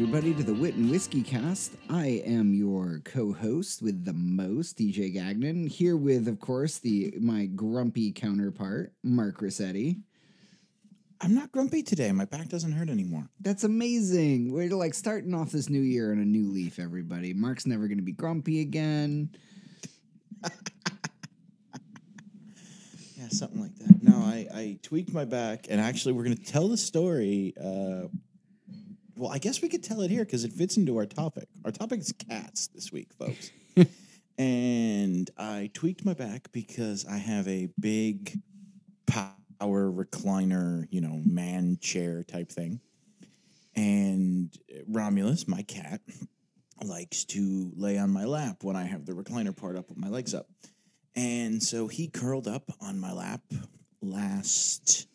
Everybody, to the Wit and Whiskey Cast. I am your co-host with the most, DJ Gagnon. Here with, of course, the my grumpy counterpart, Mark Rossetti. I'm not grumpy today. My back doesn't hurt anymore. That's amazing. We're like starting off this new year on a new leaf, everybody. Mark's never going to be grumpy again. Yeah, something like that. No, I, I tweaked my back, and actually, we're going to tell the story. Uh, well, I guess we could tell it here because it fits into our topic. Our topic is cats this week, folks. and I tweaked my back because I have a big power recliner, you know, man chair type thing. And Romulus, my cat, likes to lay on my lap when I have the recliner part up with my legs up. And so he curled up on my lap last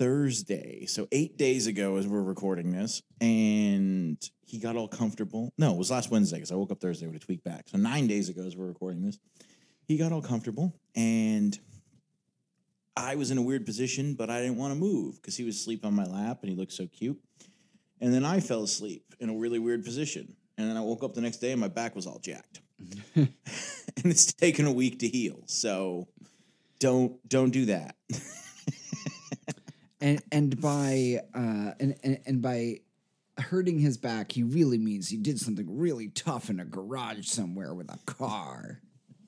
Thursday. So eight days ago, as we're recording this, and he got all comfortable. No, it was last Wednesday because I woke up Thursday with a tweak back. So nine days ago, as we're recording this, he got all comfortable, and I was in a weird position, but I didn't want to move because he was asleep on my lap and he looked so cute. And then I fell asleep in a really weird position. And then I woke up the next day and my back was all jacked. and it's taken a week to heal. So don't don't do that. And and by uh and, and and by hurting his back, he really means he did something really tough in a garage somewhere with a car.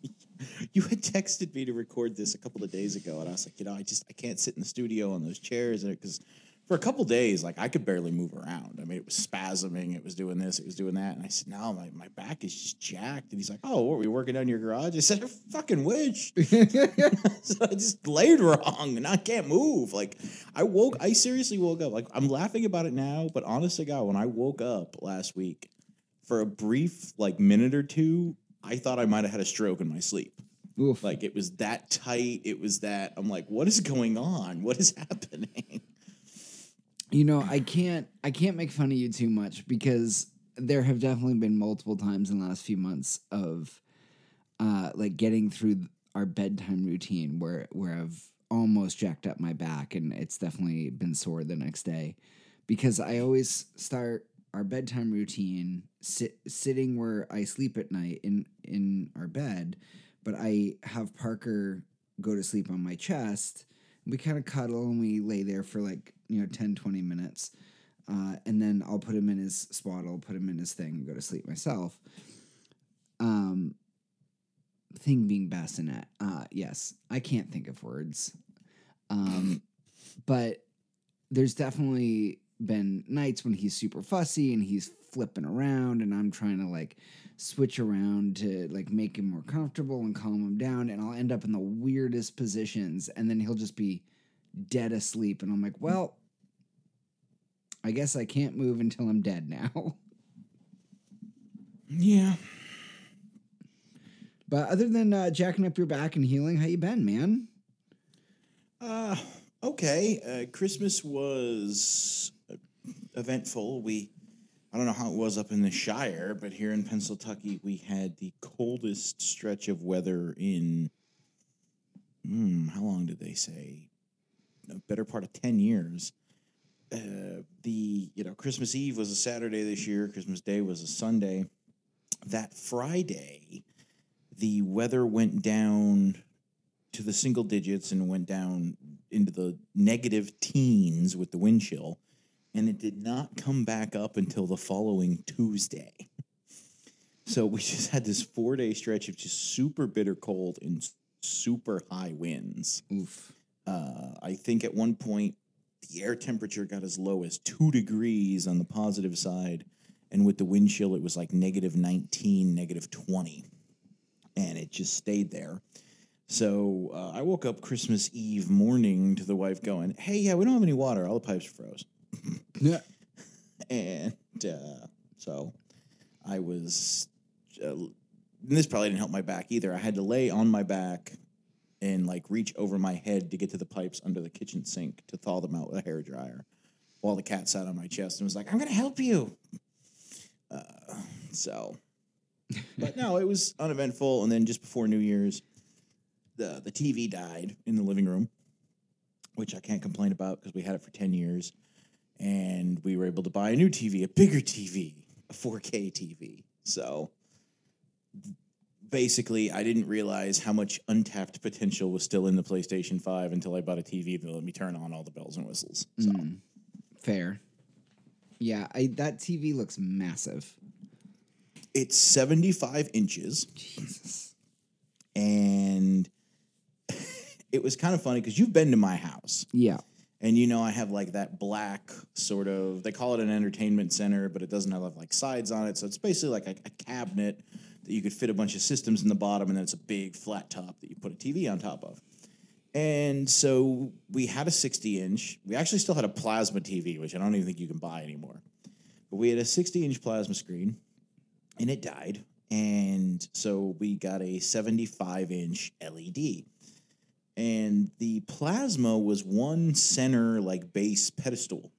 you had texted me to record this a couple of days ago, and I was like, you know, I just I can't sit in the studio on those chairs because for a couple days, like I could barely move around. I mean, it was spasming, it was doing this, it was doing that, and I said, no, my, my back is just jacked. And he's like, oh, what, were you working on your garage? I said, I fucking wish. so I just laid wrong, and I can't move. Like I woke, I seriously woke up. Like I'm laughing about it now, but honest to God, when I woke up last week, for a brief like minute or two, I thought I might have had a stroke in my sleep. Oof. Like it was that tight. It was that I'm like, what is going on? What is happening? You know, I can't I can't make fun of you too much because there have definitely been multiple times in the last few months of uh like getting through our bedtime routine where where I've almost jacked up my back and it's definitely been sore the next day because I always start our bedtime routine sit, sitting where I sleep at night in in our bed, but I have Parker go to sleep on my chest. We kind of cuddle and we lay there for like, you know, 10, 20 minutes. Uh, and then I'll put him in his swaddle, put him in his thing, and go to sleep myself. Um, thing being bassinet. Uh, yes, I can't think of words. Um, but there's definitely been nights when he's super fussy and he's flipping around and I'm trying to like switch around to like make him more comfortable and calm him down and I'll end up in the weirdest positions and then he'll just be dead asleep and I'm like, "Well, I guess I can't move until I'm dead now." Yeah. But other than uh, jacking up your back and healing, how you been, man? Uh, okay. Uh, Christmas was eventful. We, I don't know how it was up in the Shire, but here in Pennsylvania, we had the coldest stretch of weather in, hmm, how long did they say? A better part of 10 years. Uh, the, you know, Christmas Eve was a Saturday this year, Christmas Day was a Sunday. That Friday, the weather went down to the single digits and went down into the negative teens with the wind chill, and it did not come back up until the following Tuesday. So we just had this four day stretch of just super bitter cold and super high winds. Oof. Uh, I think at one point the air temperature got as low as two degrees on the positive side, and with the wind chill, it was like negative 19, negative 20 and it just stayed there. So uh, I woke up Christmas Eve morning to the wife going, "Hey, yeah, we don't have any water. All the pipes froze." Yeah. and uh, so I was. Uh, this probably didn't help my back either. I had to lay on my back and like reach over my head to get to the pipes under the kitchen sink to thaw them out with a hair dryer, while the cat sat on my chest and was like, "I'm gonna help you." Uh, so but no, it was uneventful. And then just before New Year's, the the TV died in the living room, which I can't complain about because we had it for ten years, and we were able to buy a new TV, a bigger TV, a 4K TV. So basically, I didn't realize how much untapped potential was still in the PlayStation 5 until I bought a TV that let me turn on all the bells and whistles. So Mm. Fair. Yeah, I that TV looks massive. it's 75 inches. Jesus. And it was kind of funny because you've been to my house. Yeah. And you know, I have like that black sort of, they call it an entertainment center, but it doesn't have like sides on it. So it's basically like a, a cabinet that you could fit a bunch of systems in the bottom, and then it's a big flat top that you put a TV on top of. And so we had a 60 inch. We actually still had a plasma TV, which I don't even think you can buy anymore. But we had a 60 inch plasma screen, and it died. And so we got a 75 inch LED and the plasma was one center like base pedestal.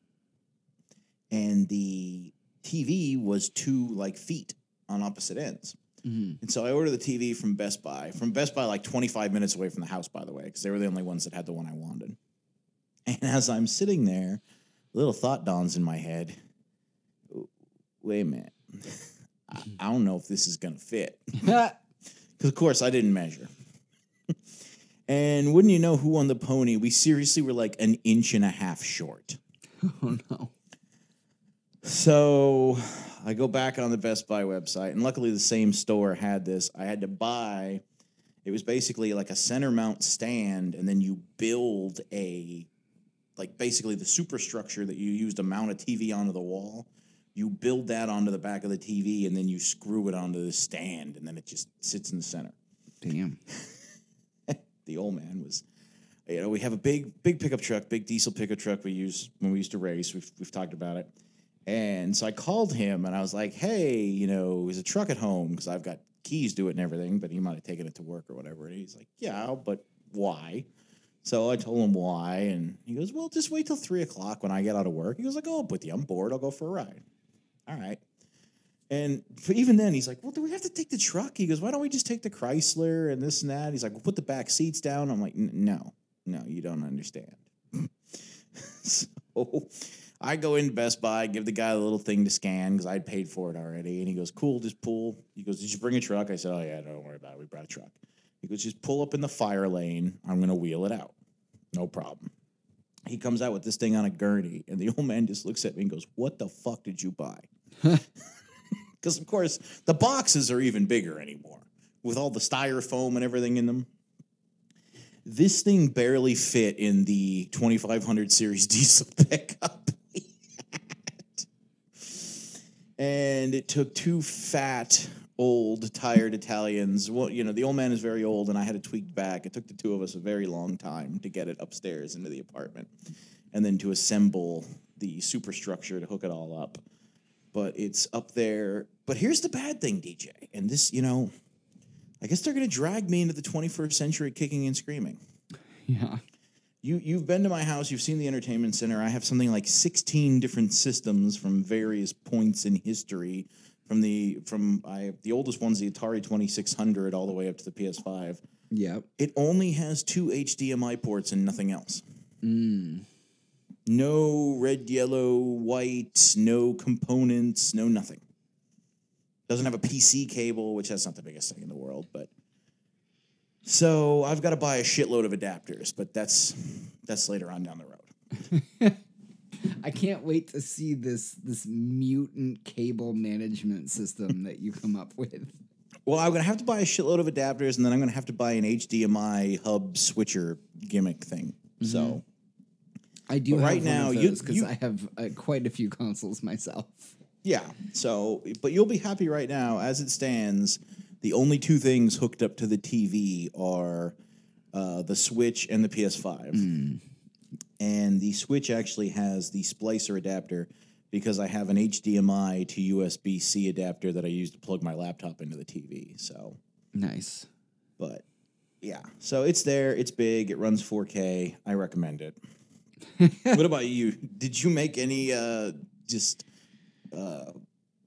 And the tv was two like feet on opposite ends. Mhm. and so i ordered the tv from best buy from best buy like 25 minutes away from the house by the way because they were the only ones that had the one i wanted. And as i'm sitting there a little thought dawns in my head wait a minute. I, I don't know if this is gonna fit. Because of course I didn't measure. And wouldn't you know who won the pony? We seriously were like an inch and a half short. oh no. So I go back on the Best Buy website, and luckily the same store had this. I had to buy. It was basically like a center mount stand, and then you build a, like basically the superstructure that you use to mount a TV onto the wall. You build that onto the back of the TV, and then you screw it onto the stand, and then it just sits in the center. Damn. The old man was you know we have a big big pickup truck big diesel pickup truck we use when we used to race. We've, we've talked about it. And so i called him and i was like hey you know is a truck at home? Because i've got keys to it and everything but he might have taken it to work or whatever. And he's like yeah but why? So i told him why and he goes well just wait till three o'clock when i get out of work. He goes like oh i'll put you i'm bored. I'll go for a ride. All right and even then, he's like, "Well, do we have to take the truck?" He goes, "Why don't we just take the Chrysler and this and that?" He's like, "We'll put the back seats down." I'm like, "No, no, you don't understand." so I go into Best Buy, give the guy the little thing to scan because I'd paid for it already, and he goes, "Cool, just pull." He goes, "Did you bring a truck?" I said, "Oh yeah, don't worry about it. We brought a truck." He goes, "Just pull up in the fire lane. I'm gonna wheel it out. No problem." He comes out with this thing on a gurney, and the old man just looks at me and goes, "What the fuck did you buy?" Because of course the boxes are even bigger anymore with all the styrofoam and everything in them. This thing barely fit in the 2500 series diesel pickup. and it took two fat, old, tired Italians. Well, you know, the old man is very old, and I had it tweaked back. It took the two of us a very long time to get it upstairs into the apartment, and then to assemble the superstructure to hook it all up but it's up there. But here's the bad thing, DJ. And this, you know, I guess they're going to drag me into the 21st century kicking and screaming. Yeah. You you've been to my house, you've seen the entertainment center. I have something like 16 different systems from various points in history. From the from I the oldest one's the Atari 2600 all the way up to the PS5. Yep. It only has two HDMI ports and nothing else. Mm. No red, yellow, white, no components, no nothing. Doesn't have a PC cable, which that's not the biggest thing in the world, but so I've got to buy a shitload of adapters, but that's that's later on down the road. I can't wait to see this this mutant cable management system that you come up with. Well, I'm gonna have to buy a shitload of adapters, and then I'm gonna have to buy an HDMI hub switcher gimmick thing. So mm-hmm. I do have right now, you- because I have uh, quite a few consoles myself. Yeah. So, but you'll be happy right now, as it stands. The only two things hooked up to the TV are uh, the Switch and the PS5. And the Switch actually has the splicer adapter because I have an HDMI to USB C adapter that I use to plug my laptop into the TV. So, Nice. but yeah, so it's there. It's big. It runs 4K. I recommend it. what about you? Did you make any uh, just uh,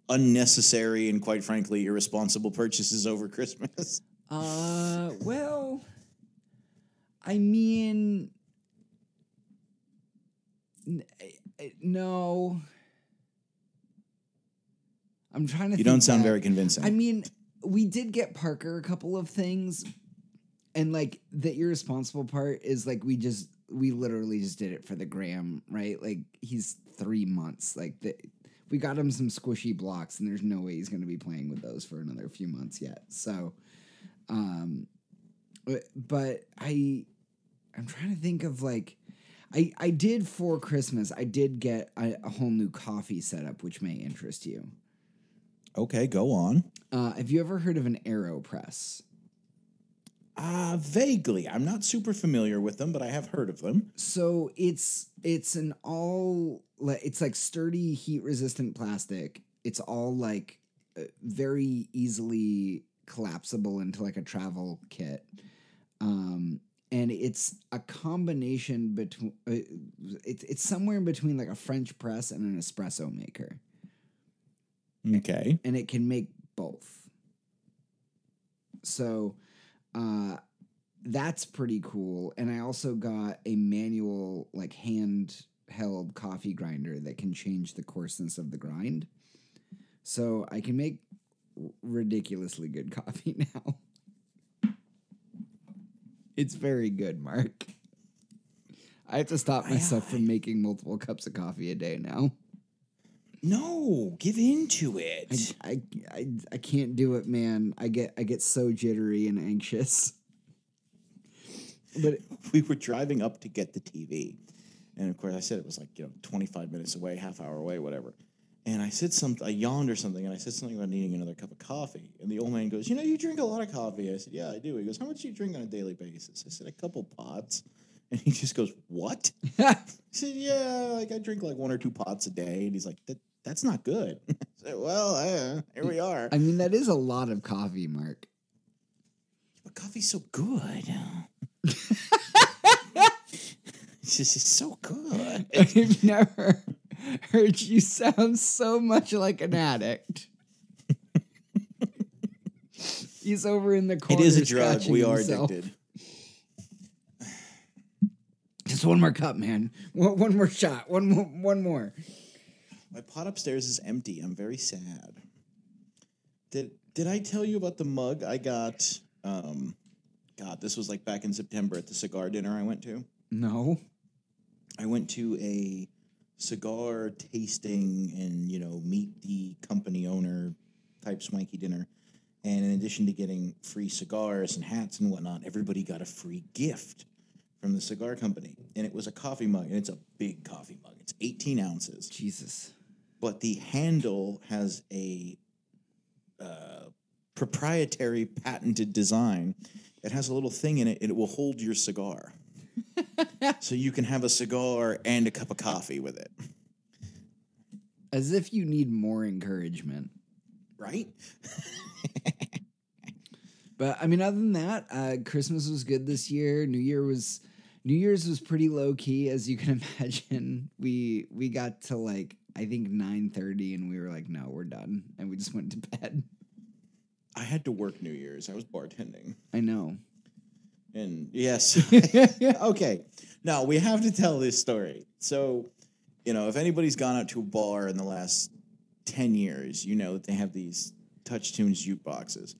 unnecessary and quite frankly irresponsible purchases over Christmas? Uh, well, I mean, n- No. I'm trying to You don't sound back. very convincing. I mean, we did get Parker a couple of things, and like the irresponsible part is like we just we literally just did it for the gram, right? Like he's three months. Like the, we got him some squishy blocks, and there's no way he's going to be playing with those for another few months yet. So, um, but- I I'm trying to think of like. I, I did for Christmas. I did get a, a whole new coffee setup, which may interest you. okay, go on. Uh, have you ever heard of an AeroPress? Uh, vaguely. I'm not super familiar with them, but I have heard of them. So it's it's an all like it's like sturdy heat resistant plastic. It's all like uh, very easily collapsible into like a travel kit. Um and it's a combination between uh, it's it's somewhere in between like a French press and an espresso maker. Okay. and it can make both. So uh that's pretty cool. And I also got a manual like hand held coffee grinder that can change the coarseness of the grind. So I can make ridiculously good coffee now. It's very good, Mark. I have to stop I- myself I- from making multiple cups of coffee a day now. No, give into it. I, I, I, I can't do it, man. I get I get so jittery and anxious. But we were driving up to get the TV. And of course, I said it was like, you know, 25 minutes away, half hour away, whatever. And I said something, I yawned or something, and I said something about needing another cup of coffee. And the old man goes, You know, you drink a lot of coffee. I said, Yeah, I do. He goes, How much do you drink on a daily basis? I said, A couple pots. And he just goes, What? I said, Yeah, like I drink like one or two pots a day. And he's like, that, That's not good. I said, Well, uh, here we are. I mean that is a lot of coffee, Mark. But coffee's so good. it's just it's so good. I've never heard you sound so much like an addict. He's over in the corner. is a drug. We are himself. addicted. Just one more cup, man. One, one more shot. One more. One more. My pot upstairs is empty. I'm very sad. Did Did I tell you about the mug I got? Um, God, this was like back in September at the cigar dinner I went to. No. I went to a cigar tasting and you know meet the company owner type swanky dinner. And in addition to getting free cigars and hats and whatnot, everybody got a free gift from the cigar company. And it was a coffee mug, and it's a big coffee mug. It's 18 ounces Jesus. but the handle has a uh, proprietary patented design. It has a little thing in it, and it will hold your cigar. so you can have a cigar and a cup of coffee with it. As if you need more encouragement. Right? But I mean, other than that, uh, Christmas was good this year. New Year was New Year's was pretty low key, as you can imagine. We we got to like I think nine thirty, and we were like, no, we're done, and we just went to bed. I had to work New Year's. I was bartending. I know. And yes. okay. Now we have to tell this story. So, you know, if anybody's gone out to a bar in the last 10 years, you know that they have these TouchTunes jukeboxes.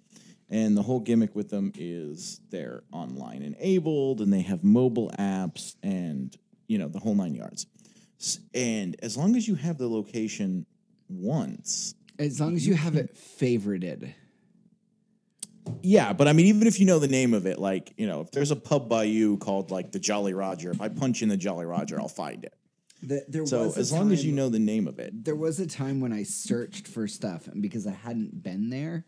And the whole gimmick with them is they're online enabled and they have mobile apps and, you know, the whole nine yards. And as long as you have the location once, As long as you have it favorited. Yeah, but I mean, even if you know the name of it, like you know, if there's a pub by you called like the Jolly Roger, if I punch in the Jolly Roger, I'll find it. The, there So as long as you know the name of it, there was a time when I searched for stuff, and because I hadn't been there,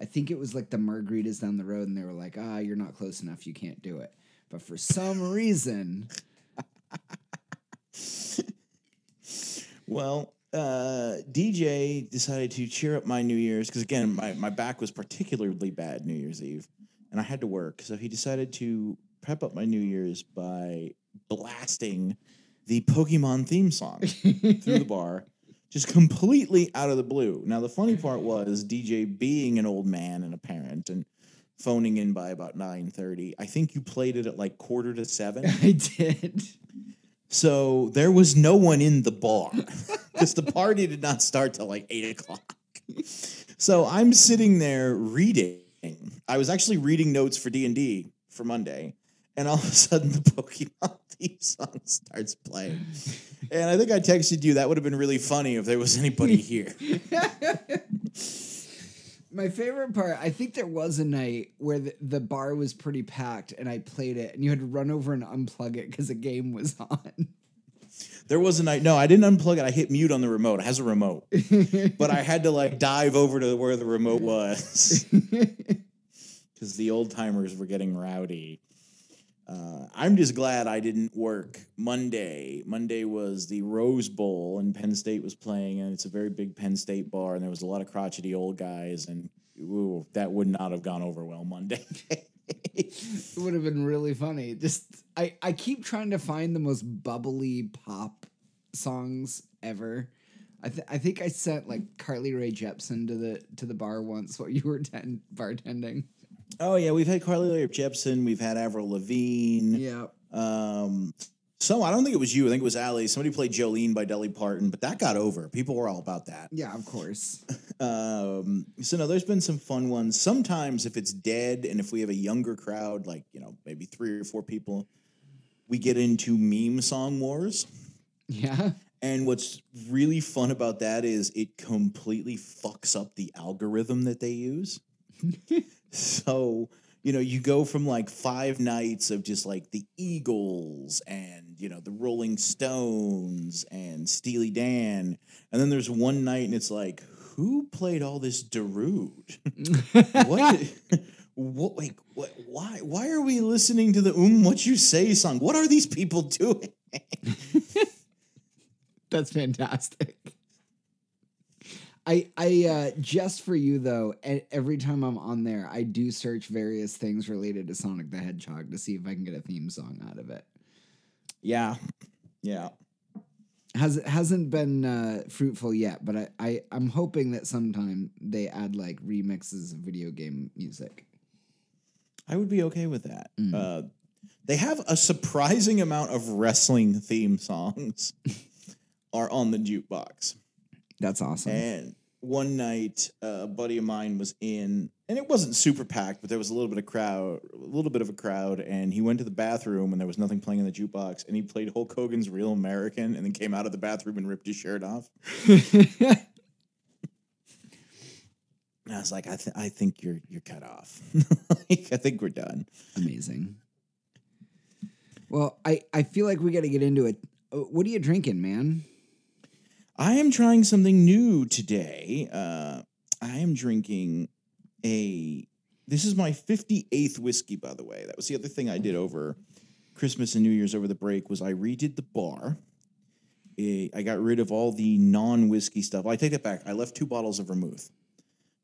I think it was like the margaritas down the road, and they were like, "Ah, you're not close enough. You can't do it." But for some reason, well, uh, DJ decided to cheer up my New Year's because again, my my back was particularly bad New Year's Eve, and I had to work. So he decided to prep up my New Year's by blasting the Pokemon theme song through the bar. Just completely out of the blue. Now the funny part was DJ being an old man and a parent and phoning in by about nine thirty. I think you played it at like quarter to seven. I did. So there was no one in the bar because the party did not start till like eight o'clock. So I'm sitting there reading. I was actually reading notes for D and D for Monday, and all of a sudden the Pokemon theme song starts playing. And I think I texted you that would have been really funny if there was anybody here. My favorite part, I think there was a night where the, the bar was pretty packed and I played it and you had to run over and unplug it because the game was on. There was a night. No, I didn't unplug it. I hit mute on the remote. It has a remote, but I had to like dive over to where the remote was because the old timers were getting rowdy. Uh, I'm just glad I didn't work Monday. Monday was the Rose Bowl, and Penn State was playing, and it's a very big Penn State bar, and there was a lot of crotchety old guys, and ooh, that would not have gone over well Monday. it would have been really funny. Just I, I keep trying to find the most bubbly pop songs ever. I, th- I think I sent like Carly Rae Jepsen to the to the bar once while you were ten- bartending. Oh yeah, we've had Carly Rae Jepsen, we've had Avril Lavigne. Yeah. Um, so I don't think it was you. I think it was Ali. Somebody played Jolene by Dolly Parton, but that got over. People were all about that. Yeah, of course. Um, so no, there's been some fun ones. Sometimes if it's dead and if we have a younger crowd, like you know maybe three or four people, we get into meme song wars. Yeah. And what's really fun about that is it completely fucks up the algorithm that they use. so, you know, you go from like five nights of just like the Eagles and, you know, the Rolling Stones and Steely Dan. And then there's one night and it's like, who played all this Darude? what? What, like, what, why, why are we listening to the Um What You Say song? What are these people doing? That's fantastic. I I uh just for you though, every time I'm on there, I do search various things related to Sonic the Hedgehog to see if I can get a theme song out of it. Yeah. Yeah. Has it hasn't been uh, fruitful yet, but I, I I'm hoping that sometime they add like remixes of video game music. I would be okay with that. Uh, they have a surprising amount of wrestling theme songs are on the jukebox. That's awesome. And one night, uh, a buddy of mine was in, and it wasn't super packed, but there was a little bit of crowd, a little bit of a crowd, and he went to the bathroom and there was nothing playing in the jukebox, and he played Hulk Hogan's "Real American," and then came out of the bathroom and ripped his shirt off. And I was like, I, th- I think you're you're cut off. like, I think we're done. Amazing. Well, I I feel like we got to get into it. Uh, What are you drinking, man? I am trying something new today. Uh, I am drinking a. This is my 58th whiskey, by the way. That was the other thing I did over Christmas and New Year's over the break was I redid the bar. I got rid of all the non-whiskey stuff. I take that back. I left two bottles of vermouth,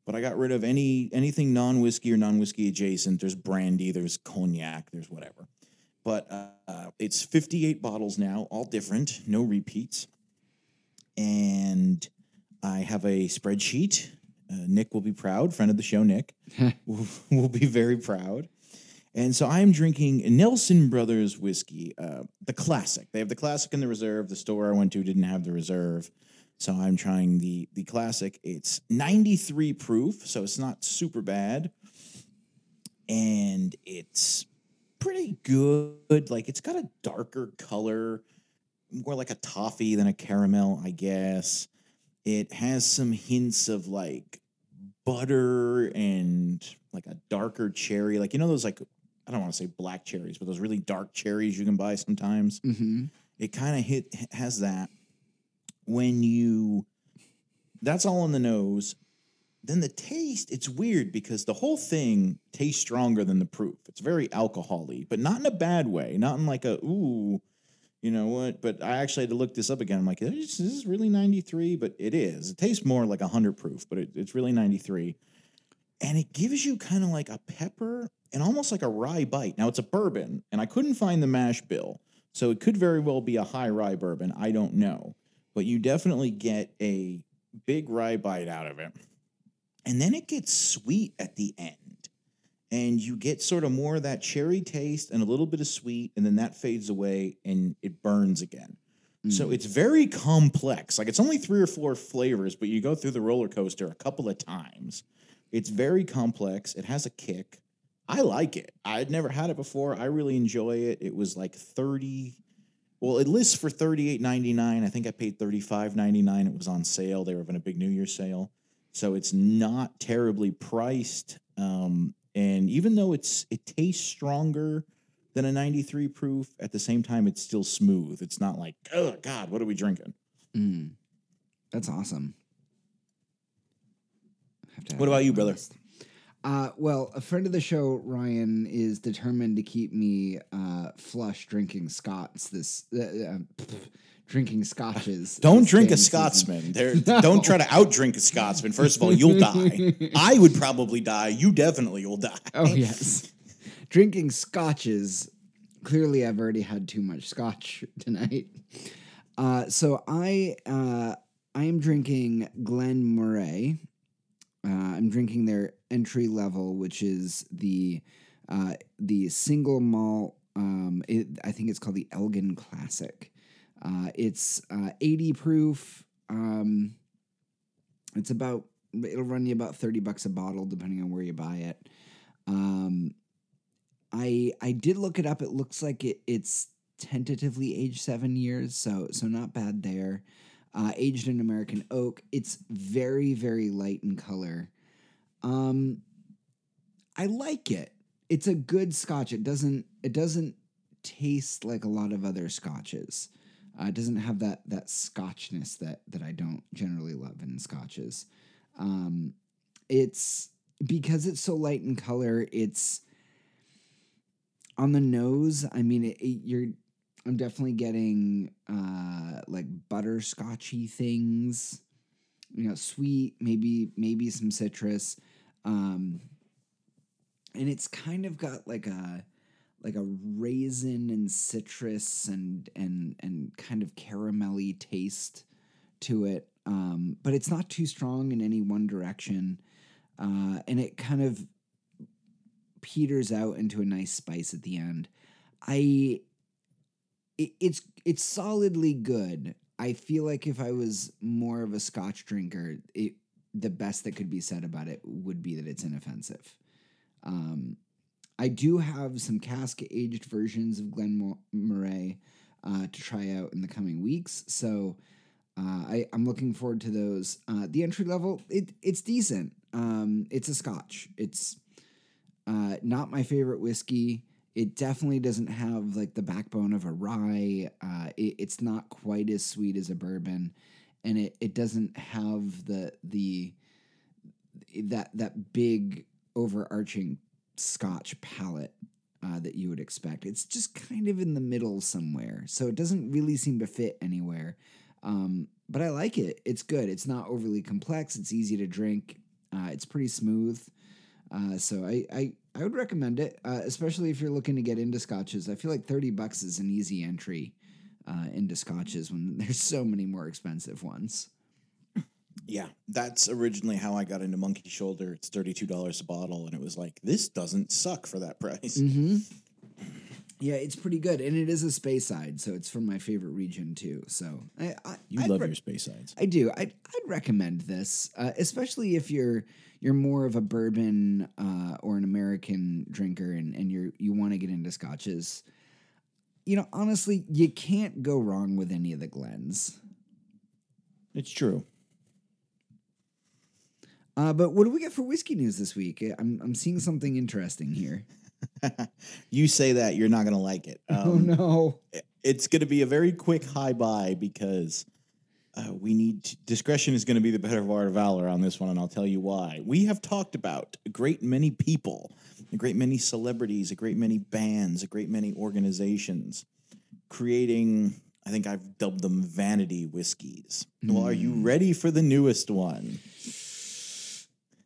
but I got rid of any anything non-whiskey or non-whiskey adjacent. There's brandy, there's cognac, there's whatever. But uh, it's 58 bottles now, all different, no repeats and I have a spreadsheet. Uh, Nick will be proud, friend of the show, Nick will, will be very proud. And so I am drinking Nelson Brothers whiskey, uh, the classic. They have the classic in the reserve. The store I went to didn't have the reserve, so I'm trying the the classic. It's 93 proof, so it's not super bad, and it's pretty good. Like it's got a darker color more like a toffee than a caramel, I guess. It has some hints of like butter and like a darker cherry. Like, you know, those like, I don't want to say black cherries, but those really dark cherries you can buy sometimes. Mm-hmm. It kind of hit has that. When you, that's all in the nose. Then the taste, it's weird because the whole thing tastes stronger than the proof. It's very alcohol-y, but not in a bad way. Not in like a, ooh, you know what? But I actually had to look this up again. I'm like, is this really 93? But it is. It tastes more like 100 proof, but it, it's really 93. And it gives you kind of like a pepper and almost like a rye bite. Now, it's a bourbon, and I couldn't find the mash bill. So it could very well be a high rye bourbon. I don't know. But you definitely get a big rye bite out of it. And then it gets sweet at the end. And you get sort of more of that cherry taste and a little bit of sweet, and then that fades away and it burns again. So Mm. it's very complex. Like it's only three or four flavors, but you go through the roller coaster a couple of times. It's very complex. It has a kick. I like it. I'd never had it before. I really enjoy it. It was like 30 well, it lists for $38.99. I think I paid $35.99. It was on sale. They were having a big New Year's sale. So it's not terribly priced. Um, and even though it's it tastes stronger than a 93 proof, at the same time it's still smooth. It's not like, oh God, what are we drinking? Mm. That's awesome. Have add What about you, brother? Uh, well, a friend of the show, Ryan, is determined to keep me uh, flush drinking Scots. This uh, uh, drinking scotches. Don't drink a. Scotsman. No. Don't try to outdrink a Scotsman. First of all, you'll die. I would probably die. You definitely will die. Oh yes, drinking scotches. Clearly, I've already had too much scotch tonight. Uh, so I uh, I am drinking Glen Moray. Uh, I'm drinking their entry level, which is the uh, the single malt. Um, it, I think it's called the Elgin Classic. Uh, it's uh, 80 proof. Um, it's about it'll run you about 30 bucks a bottle depending on where you buy it. Um, I I did look it up. It looks like it, it's tentatively aged seven years, so so not bad there. Uh, aged in American oak. It's very very light in color. Um, I like it. It's a good Scotch. It doesn't it doesn't taste like a lot of other Scotches. Uh, it doesn't have that that Scotchness that that I don't generally love in Scotches. Um, it's because it's so light in color. It's on the nose. I mean, it, it- you're. I'm definitely getting uh, like butterscotchy things. You know, sweet, maybe maybe some citrus, um, and it's kind of got like a like a raisin and citrus and and and kind of caramelly taste to it. Um, but it's not too strong in any one direction, uh, and it kind of peters out into a nice spice at the end. I it, it's it's solidly good. I feel like if I was more of a Scotch drinker, it the best that could be said about it would be that it's inoffensive. Um, I do have some cask aged versions of Glen Moray uh, to try out in the coming weeks, so uh, I, I'm looking forward to those. Uh, the entry level, it it's decent. Um, it's a Scotch. It's uh, not my favorite whiskey. It definitely doesn't have like the backbone of a rye. Uh, it, it's not quite as sweet as a bourbon, and it, it doesn't have the the that that big overarching Scotch palate uh, that you would expect. It's just kind of in the middle somewhere, so it doesn't really seem to fit anywhere. Um, but I like it. It's good. It's not overly complex. It's easy to drink. Uh, it's pretty smooth. Uh, so I, I I would recommend it, uh, especially if you're looking to get into scotches. I feel like thirty bucks is an easy entry uh, into scotches when there's so many more expensive ones. Yeah, that's originally how I got into Monkey Shoulder. It's thirty-two dollars a bottle, and it was like this doesn't suck for that price. Mm-hmm. Yeah, it's pretty good, and it is a Speyside, so it's from my favorite region too. So I, I You I'd love rec- your Speysides. I do. I'd, I'd recommend this, uh, especially if you're you're more of a bourbon uh, or an American drinker, and, and you're you want to get into scotches. You know, honestly, you can't go wrong with any of the Glens. It's true. Uh, but what do we get for whiskey news this week? I'm I'm seeing something interesting here. you say that you're not gonna like it. oh Um, no! It's gonna be a very quick high buy because uh, we need to- discretion is gonna be the better part of valor on this one, and I'll tell you why. We have talked about a great many people, a great many celebrities, a great many bands, a great many organizations creating. I think I've dubbed them vanity whiskeys. Well, are you ready for the newest one?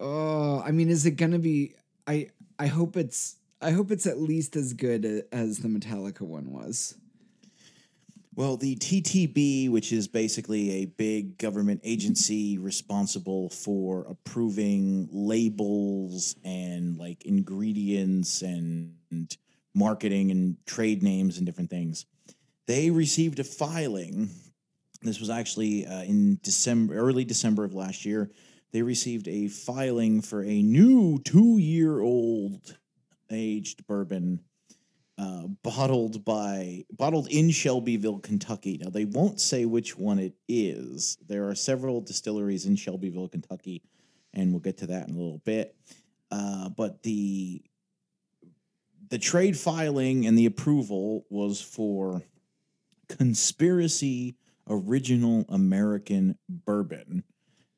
Oh, I mean, is it gonna be? I I hope it's I hope it's at least as good as the Metallica one was. Well, the TTB, which is basically a big government agency responsible for approving labels and like ingredients and marketing and trade names and different things, they received a filing. This was actually uh, in December, early December of last year. They received a filing for a new two year old aged bourbon uh, bottled by bottled in Shelbyville, Kentucky. Now they won't say which one it is. There are several distilleries in Shelbyville, Kentucky, and we'll get to that in a little bit. Uh, but the the trade filing and the approval was for conspiracy original American bourbon.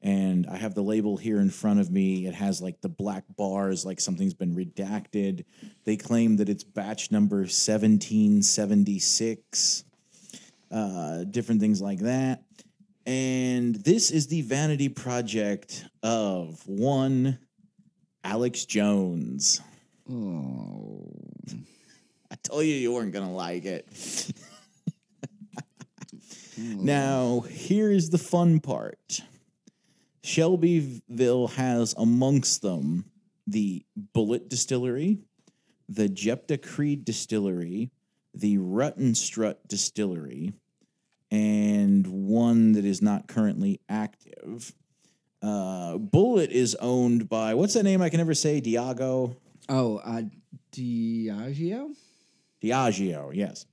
And I have the label here in front of me. It has like the black bars, like something's been redacted. They claim that it's batch number 1776, uh, different things like that. And this is the vanity project of one Alex Jones. Oh. I told you you weren't going to like it. now, here's the fun part. Shelbyville has amongst them the Bulleit Distillery, the Jeptha Creed Distillery, the Ruttenstrut Distillery, and one that is not currently active. Uh, Bulleit is owned by what's that name I can never say? Diago. Oh, uh, Diageo? Diageo, yes.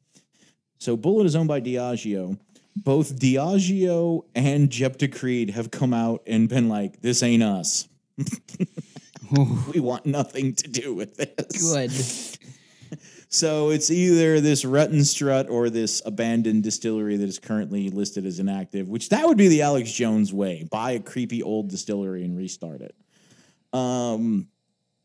So Bulleit is owned by Diageo. Both Diageo and Jeptha Creed have come out and been like, "This ain't us. we want nothing to do with this." Good. So it's either this Ruttenstrut or this abandoned distillery that is currently listed as inactive, which that would be the Alex Jones way: buy a creepy old distillery and restart it. Um,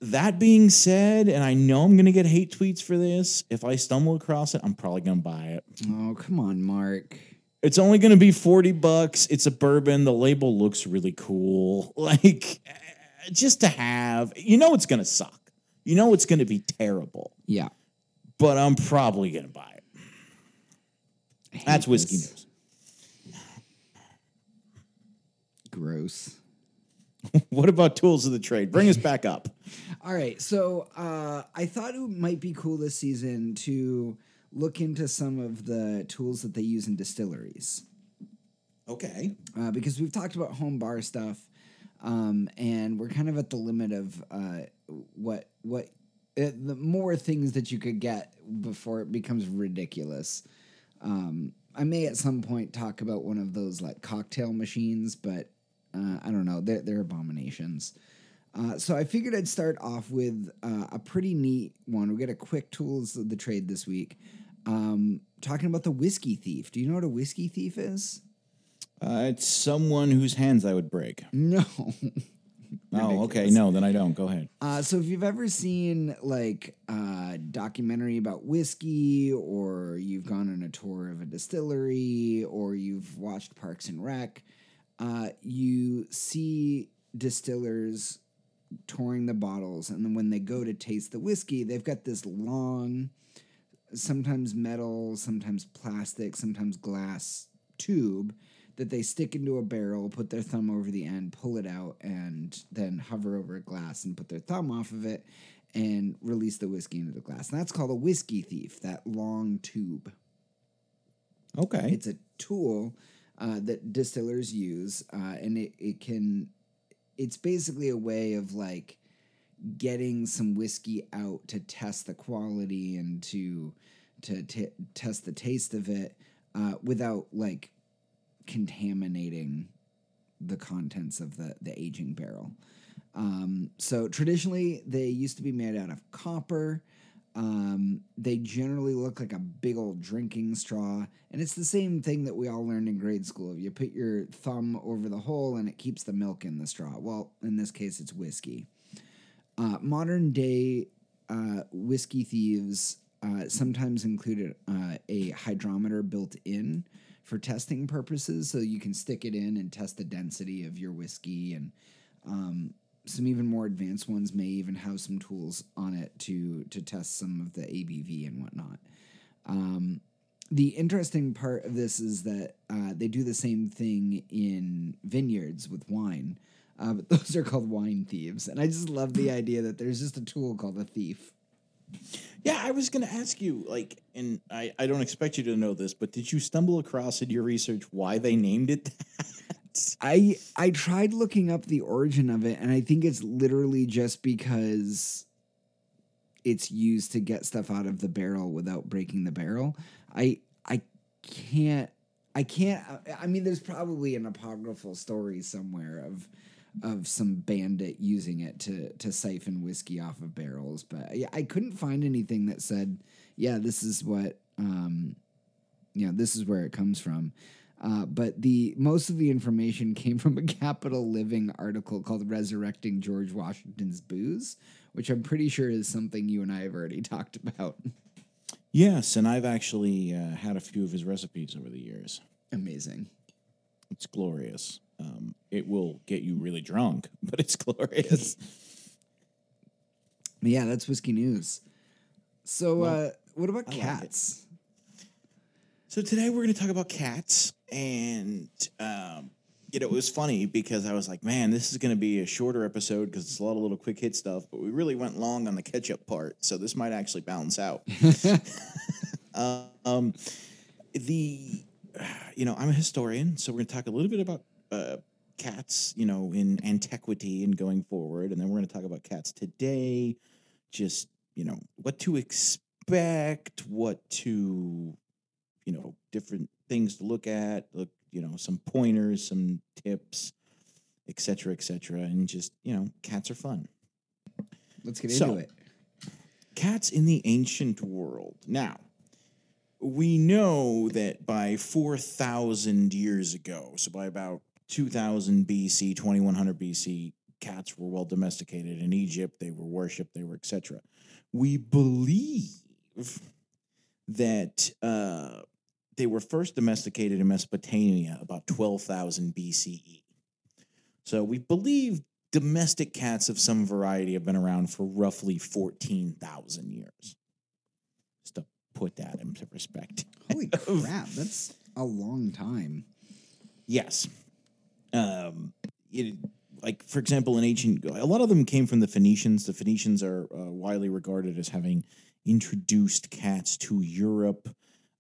that being said, and I know I'm gonna get hate tweets for this. If I stumble across it, I'm probably gonna buy it. Oh, come on, Mark. It's only gonna be 40 bucks. It's a bourbon. The label looks really cool. Like just to have, you know it's gonna suck. You know it's gonna be terrible. Yeah. But I'm probably gonna buy it. That's whiskey this. news. Gross. What about tools of the trade? Bring us back up. All right. So uh, I thought it might be cool this season to look into some of the tools that they use in distilleries. Okay. uh, because we've talked about home bar stuff, um, and we're kind of at the limit of uh, what what uh, the more things that you could get before it becomes ridiculous. Um, I may at some point talk about one of those like cocktail machines, but uh, I don't know. They're, they're abominations. Uh, so I figured I'd start off with uh, a pretty neat one. We'll get a quick tools of the trade this week. Um, talking about the whiskey thief. Do you know what a whiskey thief is? Uh, it's someone whose hands I would break. No. Oh, okay. No, then I don't. Go ahead. Uh, so if you've ever seen like a documentary about whiskey, or you've gone on a tour of a distillery, or you've watched Parks and Rec, uh, you see distillers touring the bottles, and then when they go to taste the whiskey, they've got this long, sometimes metal, sometimes plastic, sometimes glass tube that they stick into a barrel, put their thumb over the end, pull it out, and then hover over a glass and put their thumb off of it and release the whiskey into the glass. And that's called a whiskey thief, that long tube. Okay. It's a tool uh, that distillers use, uh, and it, it can, it's basically a way of like getting some whiskey out to test the quality and to to t- test the taste of it uh, without like contaminating the contents of the the aging barrel. Um, so traditionally, they used to be made out of copper. Um, they generally look like a big old drinking straw, and it's the same thing that we all learned in grade school. You put your thumb over the hole, and it keeps the milk in the straw. Well, in this case, it's whiskey. Uh, modern day uh, whiskey thieves uh, sometimes include uh, a hydrometer built in for testing purposes, so you can stick it in and test the density of your whiskey. And um, some even more advanced ones may even have some tools on it to to test some of the ABV and whatnot. Um, the interesting part of this is that uh, they do the same thing in vineyards with wine, uh, but those are called wine thieves. And I just love the idea that there's just a tool called a thief. Yeah, I was going to ask you, like, and I, I don't expect you to know this, but did you stumble across in your research why they named it that? I I tried looking up the origin of it, and I think it's literally just because it's used to get stuff out of the barrel without breaking the barrel. I I can't I can't I mean there's probably an apocryphal story somewhere of of some bandit using it to to siphon whiskey off of barrels, but I, I couldn't find anything that said, yeah, this is what um you know, this is where it comes from. Uh, but the most of the information came from a Capital Living article called "Resurrecting George Washington's Booze," which I'm pretty sure is something you and I have already talked about. Yes, and I've actually uh, had a few of his recipes over the years. Amazing. It's glorious. Um, it will get you really drunk, but it's glorious. Yeah, that's whiskey news. So, Well, uh, what about I like cats? So today we're going to talk about cats, and um, you know it was funny because I was like, man, this is going to be a shorter episode because it's a lot of little quick hit stuff, but we really went long on the ketchup part, so this might actually balance out. um, the you know I'm a historian, so we're going to talk a little bit about uh, cats, you know, in antiquity and going forward, and then we're going to talk about cats today, just you know what to expect, what to you know different things to look at look you know some pointers some tips etc etc and just you know cats are fun. Let's get So- into it. cats in the ancient world. Now we know that by 4000 years ago so by about 2000 bc 2100 bc cats were well domesticated in egypt they were worshipped they were etc we believe that uh, they were first domesticated in Mesopotamia about 12,000 BCE. So we believe domestic cats of some variety have been around for roughly 14,000 years. Just to put that into perspective. Holy crap, that's a long time. Yes. Um, it, like, for example, in ancient, a lot of them came from the Phoenicians. The Phoenicians are uh, widely regarded as having introduced cats to Europe.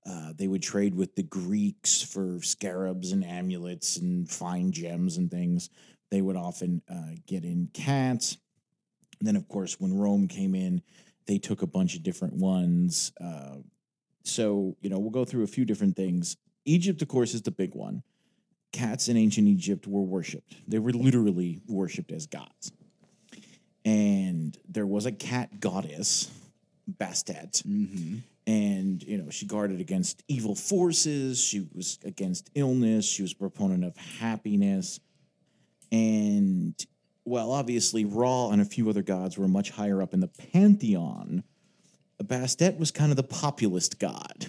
Uh, they would trade with the Greeks for scarabs and amulets and fine gems and things. They would often uh, get in cats. And then, of course, when Rome came in, they took a bunch of different ones. Uh, so, you know, we'll go through a few different things. Egypt, of course, is the big one. Cats in ancient Egypt were worshipped. They were literally worshipped as gods. And there was a cat goddess, Bastet, Mm-hmm. and you know she guarded against evil forces. She was against illness. She was a proponent of happiness. And well obviously ra and a few other gods were much higher up in the pantheon. Bastet was kind of the populist god.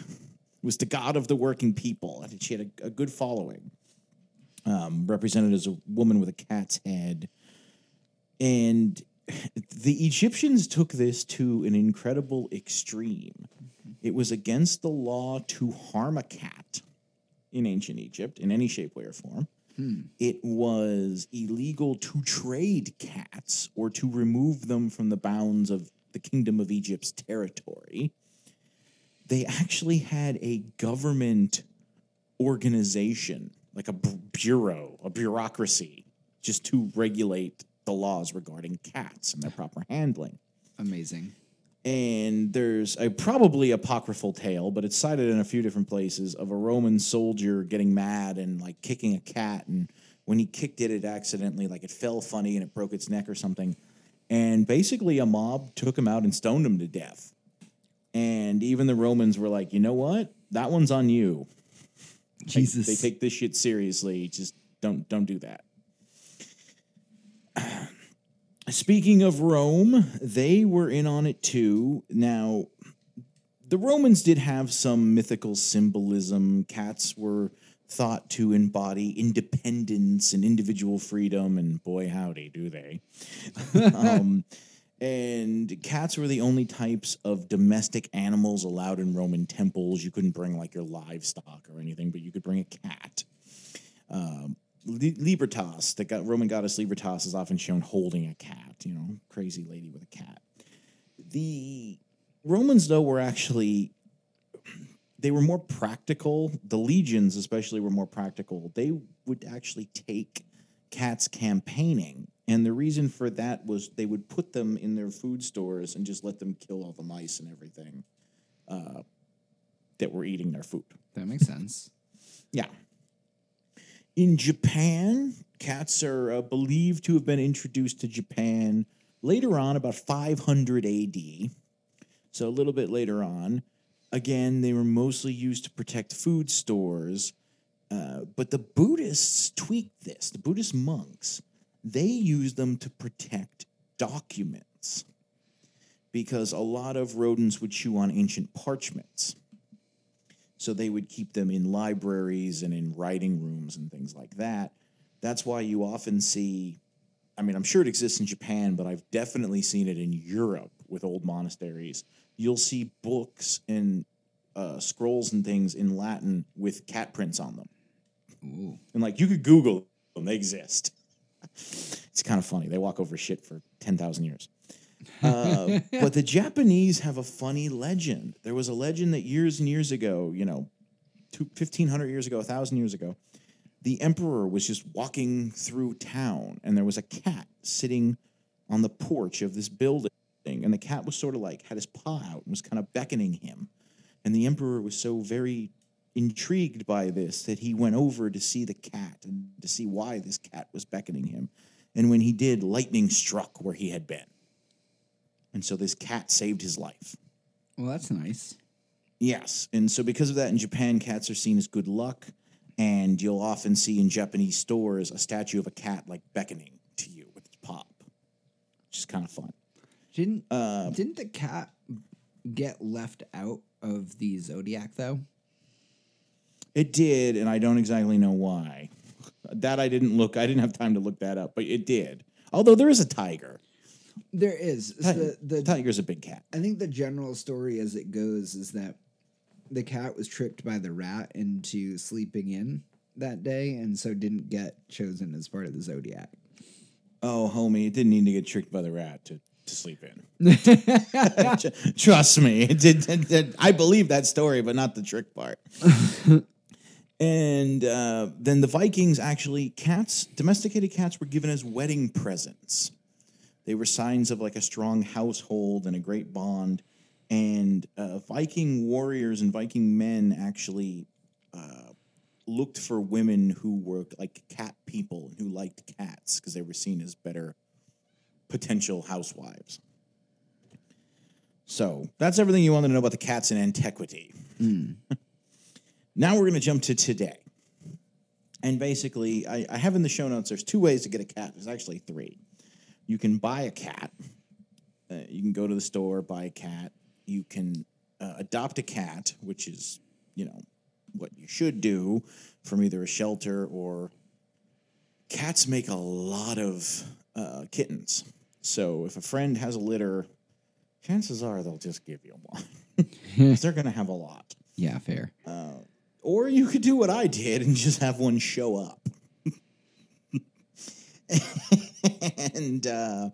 Was the god of the working people. And she had a, a good following um, represented as a woman with a cat's head and the Egyptians took this to an incredible extreme. It was against the law to harm a cat in ancient Egypt in any shape, way, or form. It was illegal to trade cats or to remove them from the bounds of the Kingdom of Egypt's territory. They actually had a government organization, like a bureau, a bureaucracy, just to regulate the laws regarding cats and their proper handling. Amazing. And there's a probably apocryphal tale, but it's cited in a few different places of a Roman soldier getting mad and like kicking a cat. And when he kicked it, it accidentally, like it fell funny and it broke its neck or something. And basically, a mob took him out and stoned him to death. And even the Romans were like, you know what? That one's on you. Like, Jesus. they take this shit seriously. Just don't don't do that. Speaking of Rome, they were in on it too. Now, the Romans did have some mythical symbolism. Cats were thought to embody independence and individual freedom, and boy, howdy, do they. um, and cats were the only types of domestic animals allowed in Roman temples. You couldn't bring like your livestock or anything, but you could bring a cat. Um, Li- Libertas, the go- Roman goddess Libertas, is often shown holding a cat. You know, crazy lady with a cat. The Romans, though, were actually they were more practical. The legions, especially, were more practical. They would actually take cats campaigning, and the reason for that was they would put them in their food stores and just let them kill all the mice and everything uh, that were eating their food. That makes sense. Yeah. In Japan, cats are uh, believed to have been introduced to Japan later on, about 500 AD. So a little bit later on. Again, they were mostly used to protect food stores. Uh, but the Buddhists tweaked this. The Buddhist monks, they use them to protect documents because a lot of rodents would chew on ancient parchments. So they would keep them in libraries and in writing rooms and things like that. That's why you often see, I mean, I'm sure it exists in Japan, but I've definitely seen it in Europe with old monasteries. You'll see books and uh, scrolls and things in Latin with cat prints on them. Ooh. And like you could Google them, they exist. It's kind of funny. They walk over shit for 10,000 years. Uh, but the Japanese have a funny legend. There was a legend that years and years ago, you know, two, 1500 years ago, 1,000 years ago, the emperor was just walking through town and there was a cat sitting on the porch of this building. And the cat was sort of like had his paw out and was kind of beckoning him. And the emperor was so very intrigued by this that he went over to see the cat and to see why this cat was beckoning him. And when he did, lightning struck where he had been. And so this cat saved his life. Well, that's nice. Yes. And so because of that, in Japan, cats are seen as good luck. And you'll often see in Japanese stores a statue of a cat like beckoning to you with its paw, which is kind of fun. Didn't Uh, didn't the cat get left out of the zodiac though? It did, and I don't exactly know why. That I didn't look. I didn't have time to look that up, but it did. Although there is a tiger. There is Ti- the the tiger's a big cat. I think the general story as it goes is that the cat was tricked by the rat into sleeping in that day and so didn't get chosen as part of the zodiac. Oh, homie, it didn't need to get tricked by the rat to, to sleep in. Trust me, it did, it did- I believe that story, but not the trick part. and uh, then the Vikings actually cats, domesticated cats, were given as wedding presents. They were signs of like a strong household and a great bond. And uh, Viking warriors and Viking men actually uh, looked for women who were like cat people and who liked cats because they were seen as better potential housewives. So that's everything you wanted to know about the cats in antiquity. Now we're going to jump to today. And basically, I, I have in the show notes there's two ways to get a cat. There's actually three. You can buy a cat, uh, you can go to the store, buy a cat. You can uh, adopt a cat, which is, you know, what you should do from either a shelter or cats make a lot of uh, kittens. So if a friend has a litter, chances are they'll just give you one. they're going to have a lot. Yeah, fair. Or you could do what I did and just have one show up. and uh,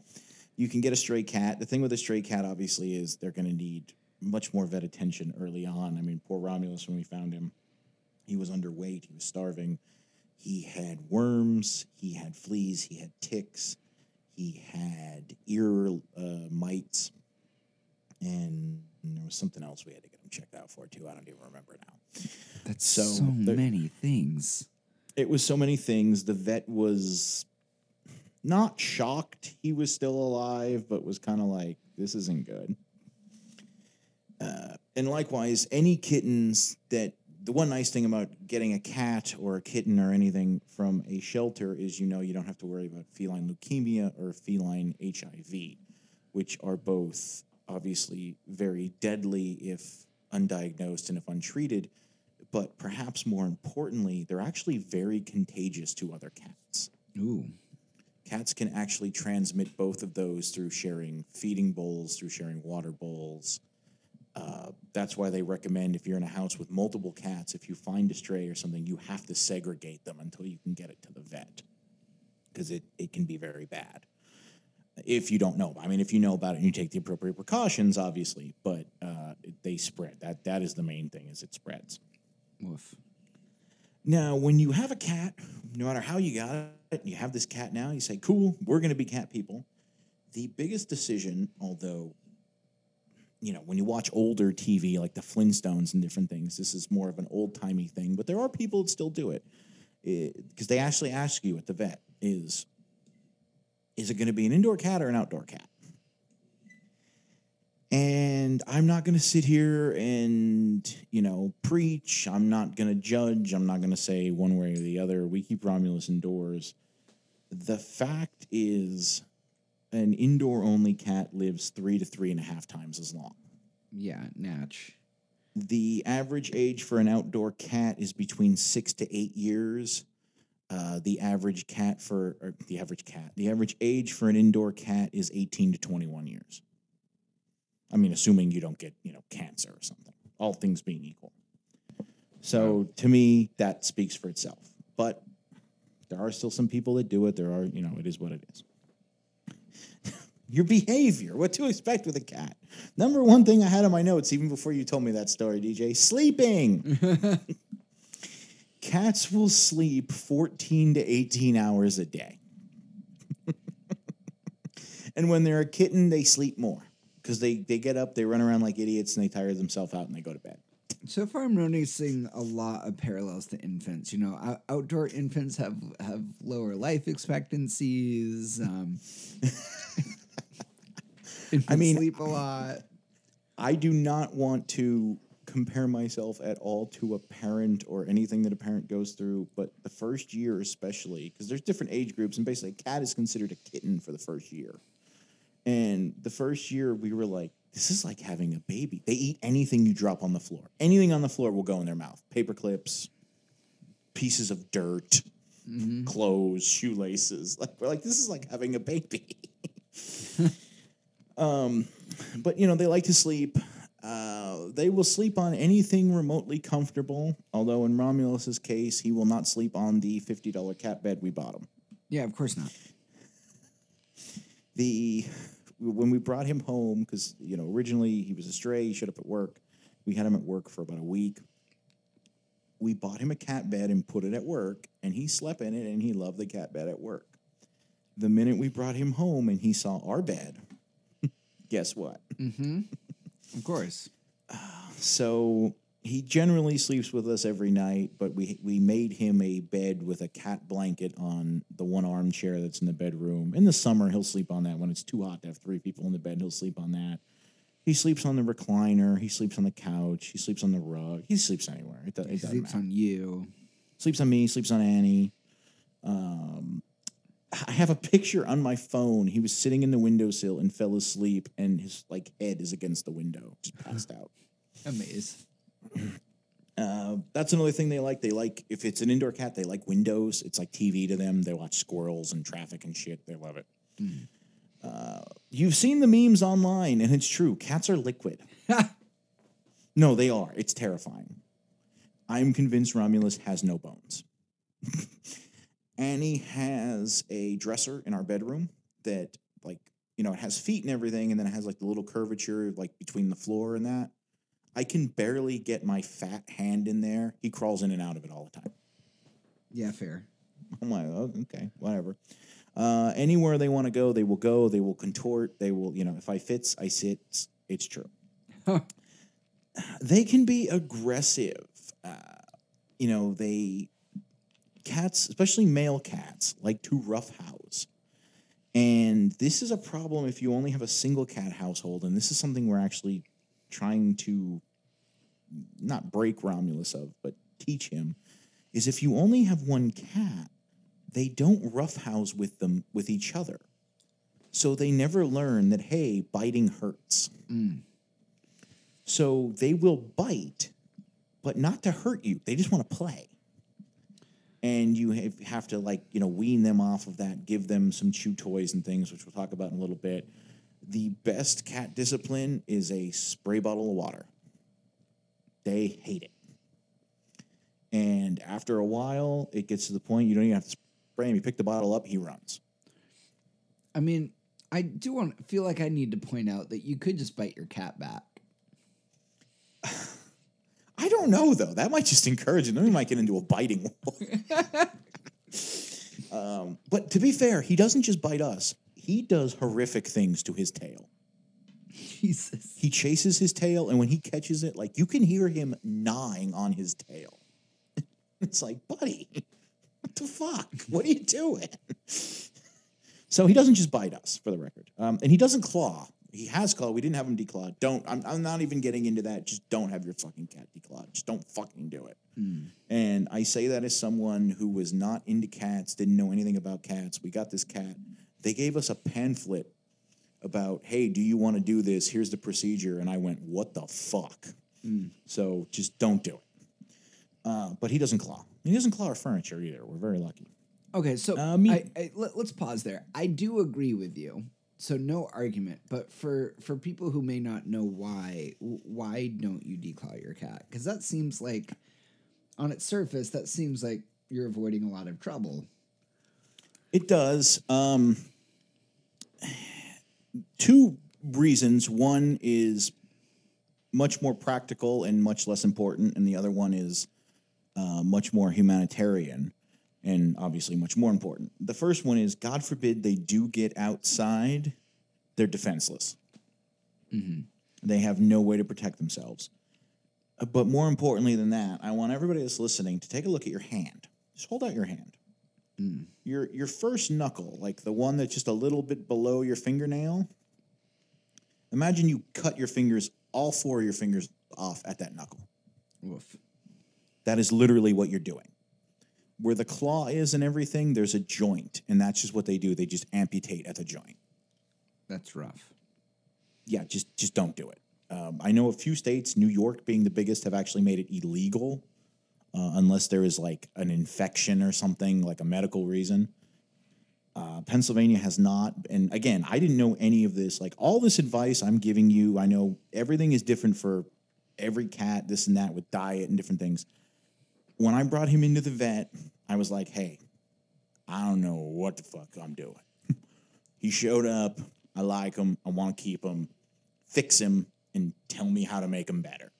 you can get a stray cat. The thing with a stray cat, obviously, is they're going to need much more vet attention early on. I mean, poor Romulus, when we found him, he was underweight, he was starving. He had worms, he had fleas, he had ticks, he had ear uh, mites, and there was something else we had to get him checked out for, too. I don't even remember now. That's So, so, there- many things. it was so many things. The vet was not shocked he was still alive, but was kind of like, this isn't good. Uh, and likewise, any kittens that the one nice thing about getting a cat or a kitten or anything from a shelter is you know you don't have to worry about feline leukemia or feline HIV, which are both obviously very deadly if undiagnosed and if untreated. But perhaps more importantly, they're actually very contagious to other cats. Ooh. Cats can actually transmit both of those through sharing feeding bowls, through sharing water bowls. Uh, that's why they recommend if you're in a house with multiple cats, if you find a stray or something, you have to segregate them until you can get it to the vet because it, it can be very bad if you don't know. I mean, if you know about it and you take the appropriate precautions, obviously, but uh, they spread. That that is the main thing is it spreads. Woof. Now, when you have a cat, no matter how you got it, you have this cat now, you say, cool, we're going to be cat people. The biggest decision, although, you know, when you watch older TV like the Flintstones and different things, this is more of an old timey thing, but there are people that still do it because they actually ask you at the vet is, is it going to be an indoor cat or an outdoor cat? And I'm not going to sit here and, you know, preach. I'm not going to judge. I'm not going to say one way or the other. We keep Romulus indoors. The fact is, an indoor only cat lives three to three and a half times as long. Yeah, natch. The average age for an outdoor cat is between six to eight years. Uh, the average cat for, or the average cat, the average age for an indoor cat is 18 to 21 years. I mean, assuming you don't get, you know, cancer or something, all things being equal. So to me, that speaks for itself. But there are still some people that do it. There are, you know, it is what it is. Your behavior, what to expect with a cat. Number one thing I had on my notes, even before you told me that story, DJ, sleeping. Cats will sleep 14 to 18 hours a day. and when they're a kitten, they sleep more because they, they get up, they run around like idiots, and they tire themselves out and they go to bed. So far, I'm noticing a lot of parallels to infants. You know, out- outdoor infants have have lower life expectancies. Um, infants mean- sleep a lot. I do not want to compare myself at all to a parent or anything that a parent goes through, but the first year especially, because there's different age groups, and basically a cat is considered a kitten for the first year. And the first year we were like, this is like having a baby. They eat anything you drop on the floor. Anything on the floor will go in their mouth. Paper clips, pieces of dirt, clothes, shoelaces. Like we're like, this is like having a baby. um, but you know, they like to sleep. Uh, they will sleep on anything remotely comfortable. Although in Romulus's case, he will not sleep on the fifty dollar cat bed we bought him. Yeah, of course not. the when we brought him home because you know originally he was a stray he showed up at work we had him at work for about a week we bought him a cat bed and put it at work and he slept in it and he loved the cat bed at work the minute we brought him home and he saw our bed guess what Mm-hmm. Of course. so he generally sleeps with us every night, but we we made him a bed with a cat blanket on the one armchair that's in the bedroom. In the summer, he'll sleep on that. When it's too hot to have three people in the bed, he'll sleep on that. He sleeps on the recliner. He sleeps on the couch. He sleeps on the rug. He sleeps anywhere. It, do- it He sleeps matter. on you. Sleeps on me. Sleeps on Annie. Um, I have a picture on my phone. He was sitting in the windowsill and fell asleep, and his like head is against the window, just passed out. Amaze. Uh, that's another thing they like. They like if it's an indoor cat, they like windows. It's like TV to them. They watch squirrels and traffic and shit. They love it. Uh, you've seen the memes online, and it's true. Cats are liquid. no, they are. It's terrifying. I'm convinced Romulus has no bones. Annie has a dresser in our bedroom that, like, you know, it has feet and everything, and then it has like the little curvature, like between the floor and that. I can barely get my fat hand in there. He crawls in and out of it all the time. Yeah, fair. I'm like, oh, okay, whatever. Uh, anywhere they want to go, they will go. They will contort. They will, you know, if I fits, I sit. It's, it's true. they can be aggressive. Uh, you know, they cats, especially male cats, like to roughhouse. And this is a problem if you only have a single cat household. And this is something we're actually trying to not break Romulus of, but teach him. Is if you only have one cat, they don't roughhouse with them with each other. So they never learn that hey, biting hurts. Mm. So they will bite, but not to hurt you. They just want to play. and you have, have to like you know wean them off of that, give them some chew toys and things, which we'll talk about in a little bit. The best cat discipline is a spray bottle of water. They hate it. And after a while, it gets to the point you don't even have to spray him. You pick the bottle up, he runs. I mean, I do want feel like I need to point out that you could just bite your cat back. I don't know though. That might just encourage him. Then we might get into a biting war. um, but to be fair, he doesn't just bite us. He does horrific things to his tail. Jesus. He chases his tail, and when he catches it, like you can hear him gnawing on his tail. it's like, buddy, what the fuck? What are you doing? so he doesn't just bite us, for the record, um, and he doesn't claw. He has claw. We didn't have him declawed. Don't. I'm, I'm not even getting into that. Just don't have your fucking cat declawed. Just don't fucking do it. And I say that as someone who was not into cats, didn't know anything about cats. We got this cat. They gave us a pamphlet about, hey, do you want to do this? Here's the procedure. And I went, what the fuck? So just don't do it. Uh, but he doesn't claw. He doesn't claw our furniture either. We're very lucky. Okay, so Uh, me- I, I, let, us pause there. I do agree with you. So no argument. But for for people who may not know why, why don't you declaw your cat? Because that seems like, on its surface, that seems like you're avoiding a lot of trouble. It does. Um, two reasons. One is much more practical and much less important, and the other one is uh, much more humanitarian and obviously much more important. The first one is God forbid they do get outside, they're defenseless. They have no way to protect themselves. But more importantly than that, I want everybody that's listening to take a look at your hand. Just hold out your hand your your first knuckle, like the one that's just a little bit below your fingernail. Imagine you cut your fingers, all four of your fingers off at that knuckle. Woof. That is literally what you're doing. Where the claw is and everything, there's a joint, and that's just what they do. They just amputate at the joint. That's rough. Yeah, just just don't do it. Um, I know a few states, New York being the biggest, have actually made it illegal uh, unless there is like an infection or something, like a medical reason. Uh, Pennsylvania has not. And again, I didn't know any of this. Like all this advice I'm giving you, I know everything is different for every cat, this and that with diet and different things. When I brought him into the vet, I was like, hey, I don't know what the fuck I'm doing. he showed up. I like him. I want to keep him. Fix him and tell me how to make him better.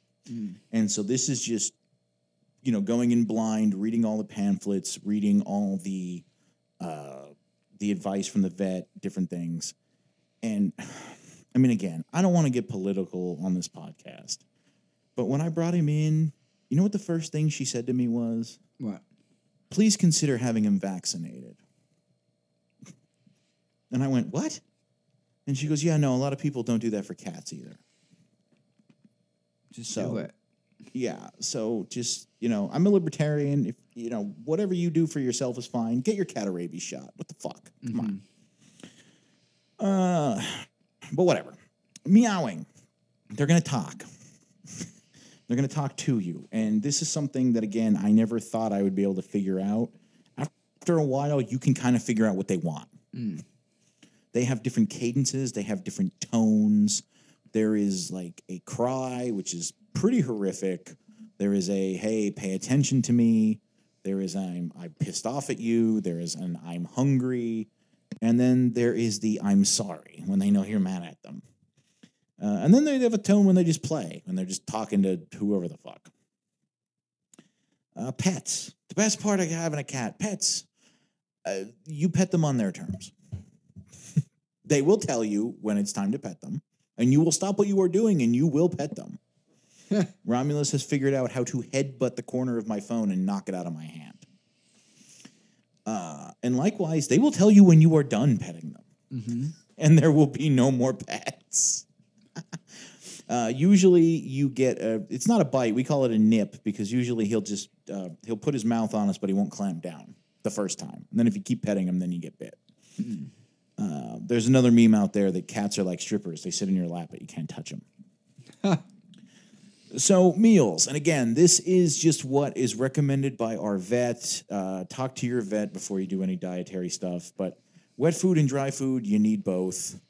And so this is just, you know, going in blind, reading all the pamphlets, reading all the uh, the advice from the vet, different things. And I mean, again, I don't want to get political on this podcast, but when I brought him in, you know what the first thing she said to me was, What? please consider having him vaccinated. And I went, what? And she goes, yeah, no, a lot of people don't do that for cats either. Just So- do it. Yeah. So just, you know, I'm a libertarian. If, you know, whatever you do for yourself is fine. Get your cat a rabies shot. What the fuck? Come on. Uh, but whatever. Meowing. They're going to talk. They're going to talk to you. And this is something that, again, I never thought I would be able to figure out. After a while, you can kind of figure out what they want. They have different cadences, they have different tones. There is like a cry, which is pretty horrific. There is a, hey, pay attention to me. There is I'm I'm pissed off at you. There is an I'm hungry. And then there is the I'm sorry when they know you're mad at them. Uh, and then they have a tone when they just play, when they're just talking to whoever the fuck. Uh, pets. The best part of having a cat, pets. Uh, you pet them on their terms. they will tell you when it's time to pet them, and you will stop what you are doing and you will pet them. Romulus has figured out how to headbutt the corner of my phone and knock it out of my hand. Uh, and likewise, they will tell you when you are done petting them, and there will be no more pets. Uh, usually you get a it's not a bite. We call it a nip because usually he'll just uh, he'll put his mouth on us but he won't clamp down the first time. And then if you keep petting him then you get bit. Uh, there's another meme out there that cats are like strippers. They sit in your lap but you can't touch them So meals, and again, this is just what is recommended by our vet. Uh, talk to your vet before you do any dietary stuff. But wet food and dry food, you need both.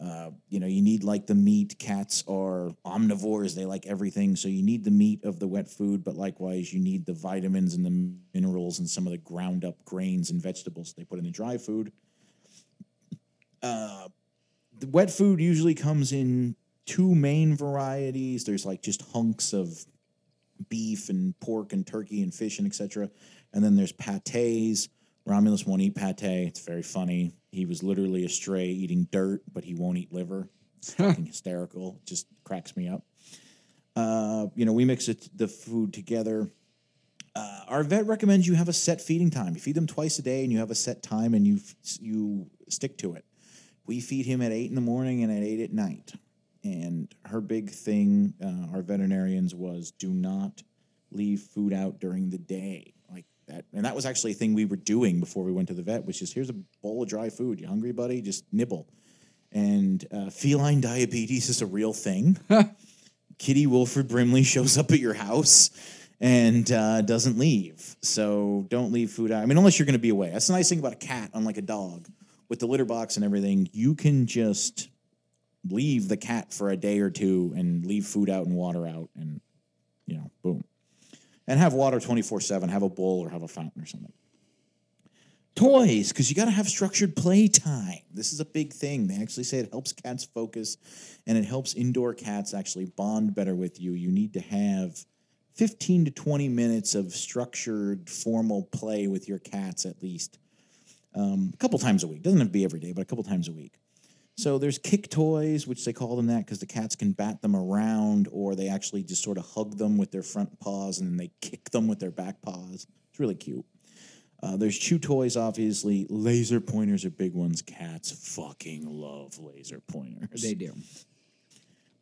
Uh, you know, you need like the meat. Cats are omnivores; they like everything. So you need the meat of the wet food, but likewise, you need the vitamins and the minerals and some of the ground up grains and vegetables they put in the dry food. Uh, the wet food usually comes in two main varieties. There's like just hunks of beef and pork and turkey and fish and etc. And then there's pates. Romulus won't eat pate. It's very funny. He was literally a stray eating dirt, but he won't eat liver. It's fucking hysterical. It just cracks me up. Uh, you know, we mix it, the food together. Uh, our vet recommends you have a set feeding time. You feed them twice a day, and you have a set time, and you you stick to it. We feed him at eight in the morning and at eight at night and her big thing, uh, our veterinarians, was do not leave food out during the day like that. And that was actually a thing we were doing before we went to the vet, which is here's a bowl of dry food. You hungry, buddy? Just nibble. And uh, feline diabetes is a real thing. Kitty Wilford Brimley shows up at your house and uh, doesn't leave. So don't leave food out. I mean, unless you're going to be away. That's the nice thing about a cat, unlike a dog. With the litter box and everything, you can just leave the cat for a day or two and leave food out and water out and you know boom. And have water 24-7 have a bowl or have a fountain or something. Toys because you got to have structured play time this is a big thing. They actually say it helps cats focus and it helps indoor cats actually bond better with you. You need to have 15 to 20 minutes of structured formal play with your cats at least um, a couple times a week. Doesn't have to be every day but a couple times a week so there's kick toys, which they call them that because the cats can bat them around, or they actually just sort of hug them with their front paws and then they kick them with their back paws. It's really cute. Uh, there's chew toys, obviously. Laser pointers are big ones. Cats fucking love laser pointers. They do.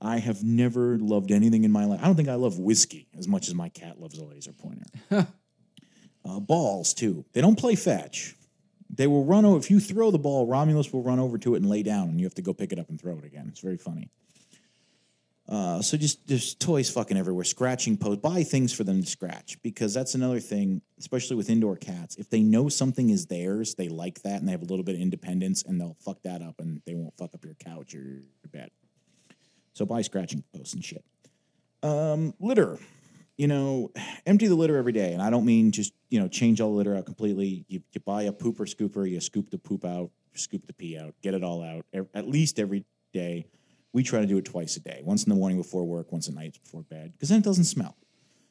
I have never loved anything in my life. I don't think I love whiskey as much as my cat loves a laser pointer. uh, balls, too. They don't play fetch. They will run over. If you throw the ball, Romulus will run over to it and lay down, and you have to go pick it up and throw it again. It's very funny. Uh, so just there's toys fucking everywhere, scratching posts. Buy things for them to scratch because that's another thing, especially with indoor cats. If they know something is theirs, they like that and they have a little bit of independence, and they'll fuck that up, and they won't fuck up your couch or your bed. So buy scratching posts and shit. Um, litter you know, empty the litter every day. And I don't mean just, you know, change all the litter out completely. You, you buy a pooper scooper, you scoop the poop out, scoop the pee out, get it all out at least every day. We try to do it twice a day, once in the morning before work, once at night before bed, because then it doesn't smell.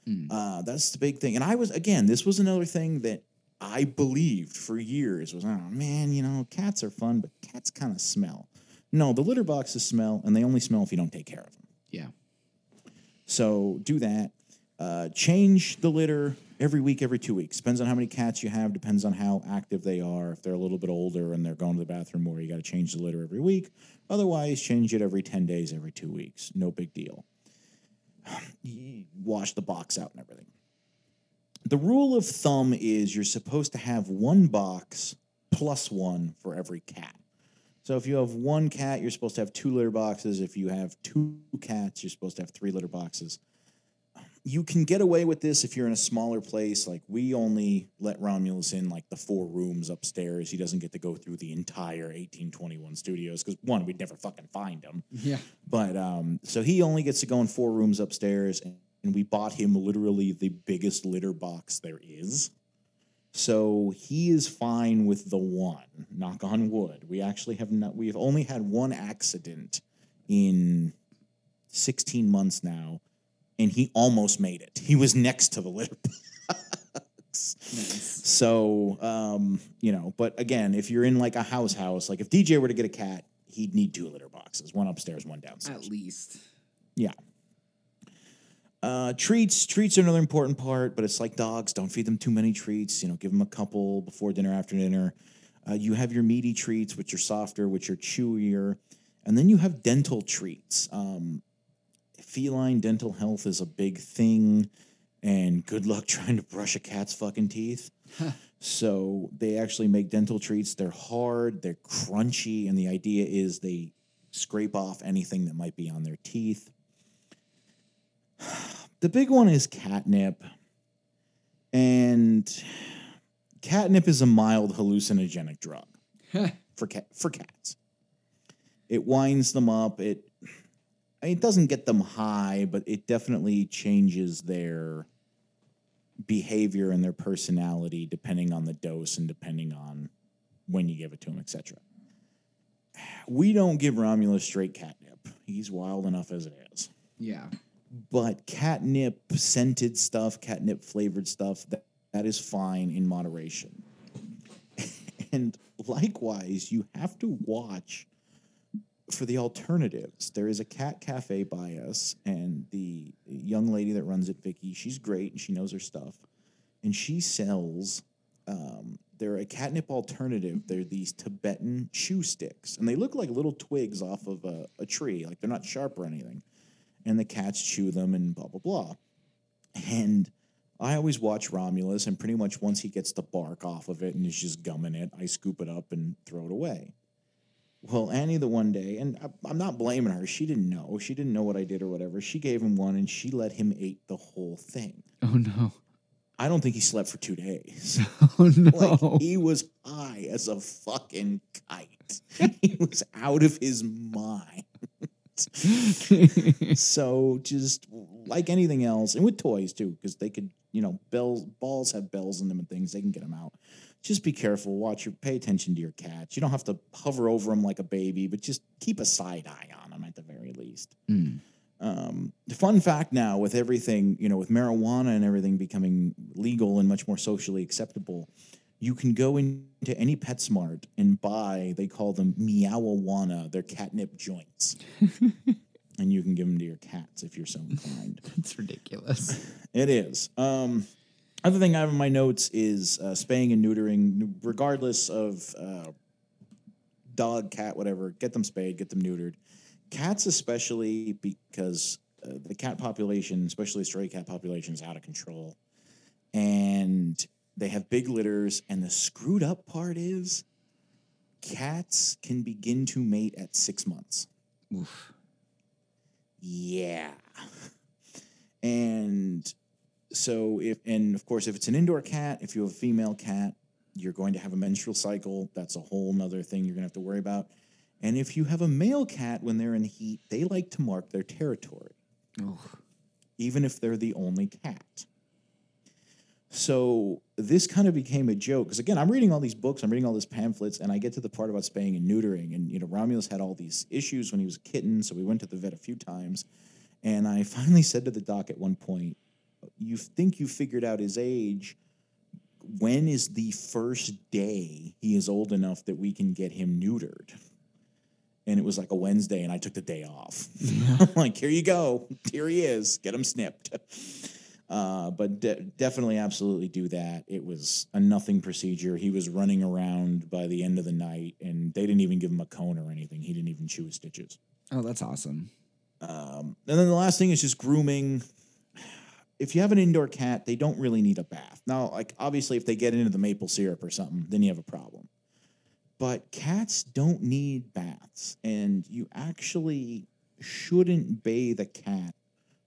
Mm. Uh, that's the big thing. And I was, again, this was another thing that I believed for years was, oh man, you know, cats are fun, but cats kind of smell. No, the litter boxes smell, and they only smell if you don't take care of them. Yeah. So do that. Uh, change the litter every week, every two weeks. Depends on how many cats you have, depends on how active they are. If they're a little bit older and they're going to the bathroom more, you got to change the litter every week. Otherwise, change it every 10 days, every two weeks. No big deal. Wash the box out and everything. The rule of thumb is you're supposed to have one box plus one for every cat. So if you have one cat, you're supposed to have two litter boxes. If you have two cats, you're supposed to have three litter boxes you can get away with this if you're in a smaller place. Like we only let Romulus in like the four rooms upstairs. He doesn't get to go through the entire 1821 studios because one, we'd never fucking find him. Yeah. But um, so he only gets to go in four rooms upstairs, and, and we bought him literally the biggest litter box there is. So he is fine with the one. Knock on wood. We actually have not. We've only had one accident in 16 months now and he almost made it. He was next to the litter box. Nice. So, um, you know, but again, if you're in like a house house, like if DJ were to get a cat, he'd need two litter boxes, one upstairs, one downstairs. At least. Yeah. Uh, treats, treats are another important part, but it's like dogs. Don't feed them too many treats. You know, give them a couple before dinner, after dinner. Uh, you have your meaty treats, which are softer, which are chewier, and then you have dental treats. Um, feline dental health is a big thing, and good luck trying to brush a cat's fucking teeth. so they actually make dental treats. They're hard, they're crunchy, and the idea is they scrape off anything that might be on their teeth. The big one is catnip. And catnip is a mild hallucinogenic drug for cat for cats. It winds them up. It it doesn't get them high, but it definitely changes their behavior and their personality depending on the dose and depending on when you give it to them, etc. We don't give Romulus straight catnip. He's wild enough as it is. yeah. But catnip scented stuff, catnip flavored stuff, that, that is fine in moderation. and likewise, you have to watch for the alternatives. There is a cat cafe by us, and the young lady that runs it, Vicky, she's great and she knows her stuff. And she sells, um, they're a catnip alternative. They're these Tibetan chew sticks, and they look like little twigs off of a, a tree, like they're not sharp or anything. And the cats chew them and blah, blah, blah. And I always watch Romulus, and pretty much once he gets the bark off of it and is just gumming it, I scoop it up and throw it away. Well, Annie, the one day, and I- I'm not blaming her. She didn't know. She didn't know what I did or whatever. She gave him one, and she let him eat the whole thing. Oh no. I don't think he slept for two days. Oh no. Like he was high as a fucking kite. he was out of his mind. so just like anything else, and with toys too, because they could, you know, bells balls have bells in them and things. They can get them out. Just be careful. Watch your pay attention to your cats. You don't have to hover over them like a baby, but just keep a side eye on them at the very least. Mm. Um, fun fact now with everything, you know, with marijuana and everything becoming legal and much more socially acceptable, you can go into any PetSmart and buy, they call them Meowijuana, they're catnip joints. and you can give them to your cats if you're so inclined. It's ridiculous. It is. Um, other thing I have in my notes is uh, spaying and neutering, regardless of uh, dog, cat, whatever. Get them spayed, get them neutered. Cats, especially because uh, the cat population, especially stray cat population, is out of control, and they have big litters. And the screwed up part is, cats can begin to mate at six months. Oof. Yeah. And so if and of course if it's an indoor cat, if you have a female cat, you're going to have a menstrual cycle. That's a whole nother thing you're gonna have to worry about. And if you have a male cat when they're in heat, they like to mark their territory, Oh. even if they're the only cat. So this kind of became a joke because again, I'm reading all these books, I'm reading all these pamphlets, and I get to the part about spaying and neutering. And you know, Romulus had all these issues when he was a kitten, so we went to the vet a few times. And I finally said to the doc at one point, "You think you figured out his age? When is the first day he is old enough that we can get him neutered?" And it was like a Wednesday, and I took the day off. I'm like, "Here you go, here he is. Get him snipped." Uh, but de- definitely, absolutely do that. It was a nothing procedure. He was running around by the end of the night, and they didn't even give him a cone or anything. He didn't even chew his stitches. Oh, that's awesome. Um, and then the last thing is just grooming. If you have an indoor cat, they don't really need a bath. Now, like obviously, if they get into the maple syrup or something, then you have a problem. But cats don't need baths, and you actually shouldn't bathe a cat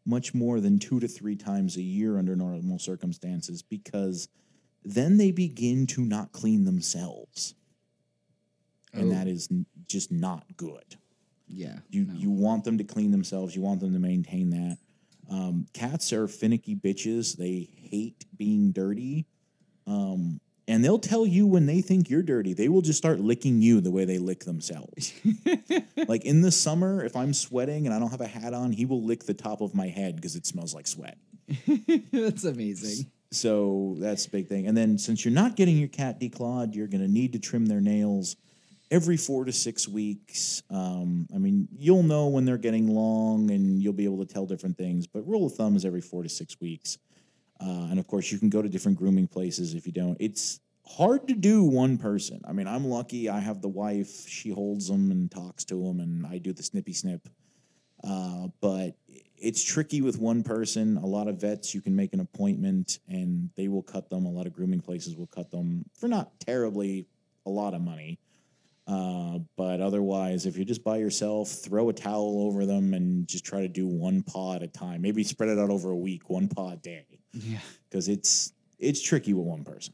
much more than two to three times a year under normal circumstances because then they begin to not clean themselves. And Oh. that is just not good. Yeah. You no. you want them to clean themselves. You want them to maintain that. Um, cats are finicky bitches. They hate being dirty, um, and they'll tell you when they think you're dirty. They will just start licking you the way they lick themselves. like in the summer, if I'm sweating and I don't have a hat on, he will lick the top of my head because it smells like sweat. that's amazing. So that's a big thing. And then since you're not getting your cat declawed, you're going to need to trim their nails every four to six weeks. Um, I mean, you'll know when they're getting long and you'll be able to tell different things, but rule of thumb is every four to six weeks. Uh, and of course, you can go to different grooming places if you don't. It's hard to do one person. I mean, I'm lucky I have the wife, she holds them and talks to them, and I do the snippy snip. Uh, but it's tricky with one person. A lot of vets, you can make an appointment and they will cut them. A lot of grooming places will cut them for not terribly a lot of money. Uh, but otherwise, if you're just by yourself, throw a towel over them and just try to do one paw at a time. Maybe spread it out over a week, one paw a day, Yeah. because it's it's tricky with one person.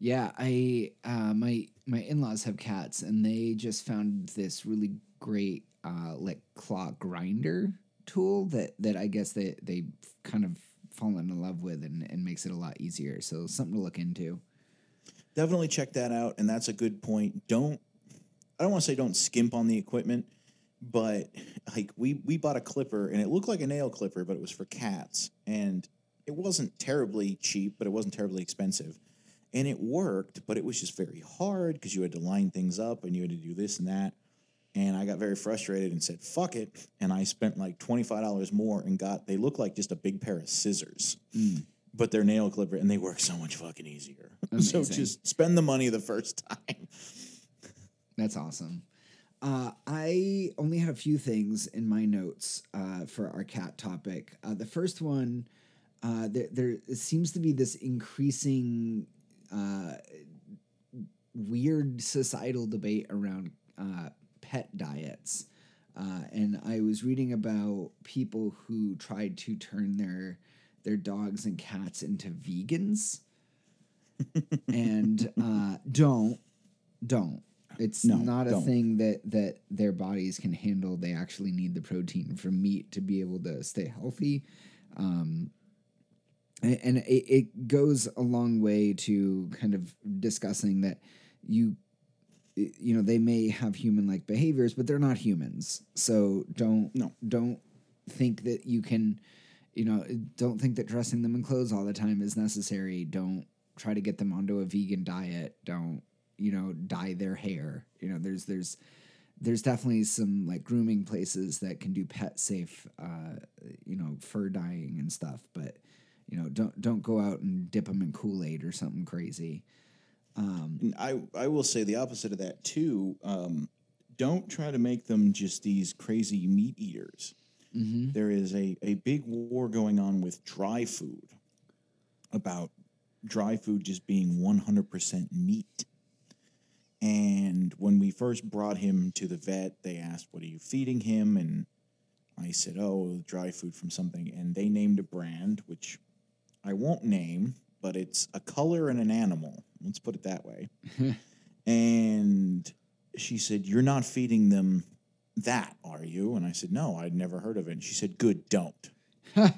Yeah, I uh, my my in laws have cats, and they just found this really great uh, like claw grinder tool that that I guess they they kind of fallen in love with, and, and makes it a lot easier. So something to look into. definitely check that out and that's a good point don't i don't want to say don't skimp on the equipment but like we we bought a clipper and it looked like a nail clipper but it was for cats and it wasn't terribly cheap but it wasn't terribly expensive and it worked but it was just very hard because you had to line things up and you had to do this and that and i got very frustrated and said fuck it and i spent like $25 more and got they look like just a big pair of scissors mm. but they're nail clipper and they work so much fucking easier. so just spend the money the first time. That's awesome. Uh, I only had a few things in my notes uh, for our cat topic. Uh, the first one, uh, there, there seems to be this increasing uh, weird societal debate around uh, pet diets. Uh, and I was reading about people who tried to turn their their dogs and cats into vegans, and uh, don't don't. It's No, not a don't. thing that that their bodies can handle. They actually need the protein from meat to be able to stay healthy. Um, and and it, it goes a long way to kind of discussing that you you know they may have human like behaviors but they're not humans so don't No. don't think that you can you know don't think that dressing them in clothes all the time is necessary don't try to get them onto a vegan diet don't you know dye their hair you know there's there's there's definitely some like grooming places that can do pet safe uh you know fur dyeing and stuff but you know don't don't go out and dip them in kool-aid or something crazy And I, I will say the opposite of that too. Um, don't try to make them just these crazy meat eaters. There is a, a big war going on with dry food about dry food just being 100% meat. And when we first brought him to the vet, they asked, What are you feeding him? And I said, Oh, dry food from something. And they named a brand, which I won't name, but it's a color and an animal. Let's put it that way. and she said, You're not feeding them that, are you? And I said, No, I'd never heard of it. And she said, Good, don't.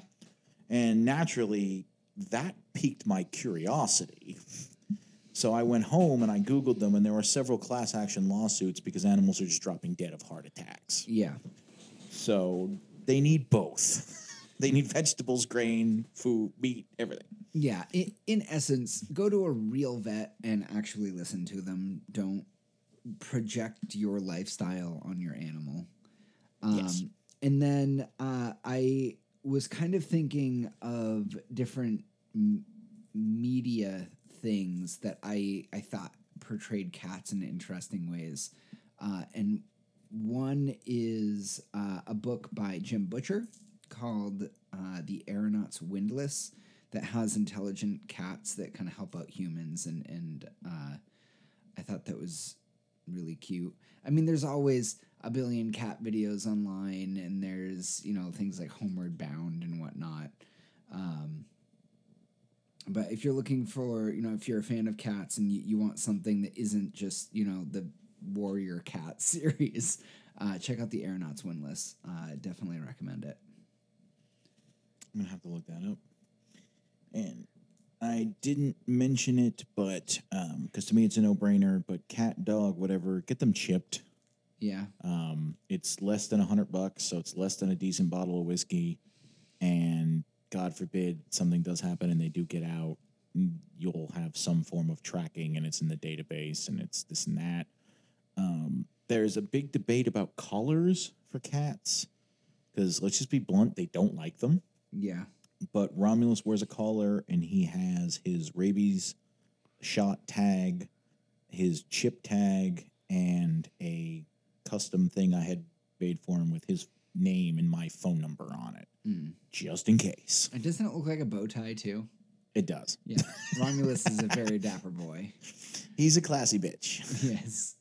and naturally, that piqued my curiosity. So I went home and I Googled them, and there were several class action lawsuits because animals are just dropping dead of heart attacks. yeah So they need both. they need vegetables, grain, food, meat, everything. Yeah, in, in essence, go to a real vet and actually listen to them. Don't project your lifestyle on your animal. Um, Yes. And then uh, I was kind of thinking of different m- media things that I I thought portrayed cats in interesting ways, uh, and one is uh, a book by Jim Butcher called uh, "The Aeronaut's Windlass" that has intelligent cats that kind of help out humans, and and uh, I thought that was really cute. I mean, there's always a billion cat videos online, and there's you know things like Homeward Bound and whatnot. Um, but if you're looking for, you know, if you're a fan of cats and you, you want something that isn't just, you know, the Warrior Cat series, uh, check out the Aeronauts Windlass. Uh, definitely recommend it. I'm gonna have to look that up. And I didn't mention it, but because to me it's a no-brainer. But cat, dog, whatever, get them chipped. Yeah. Um, it's less than a hundred bucks, so it's less than a decent bottle of whiskey. And God forbid something does happen and they do get out, mm, you'll have some form of tracking, and it's in the database, and it's this and that. Um, there's a big debate about collars for cats because let's just be blunt, they don't like them Yeah. but Romulus wears a collar and he has his rabies shot tag, his chip tag, and a custom thing I had made for him with his name and my phone number on it, Mm. just in case. And doesn't it look like a bow tie, too? It does. Yeah. Romulus is a very dapper boy. He's a classy bitch. Yes.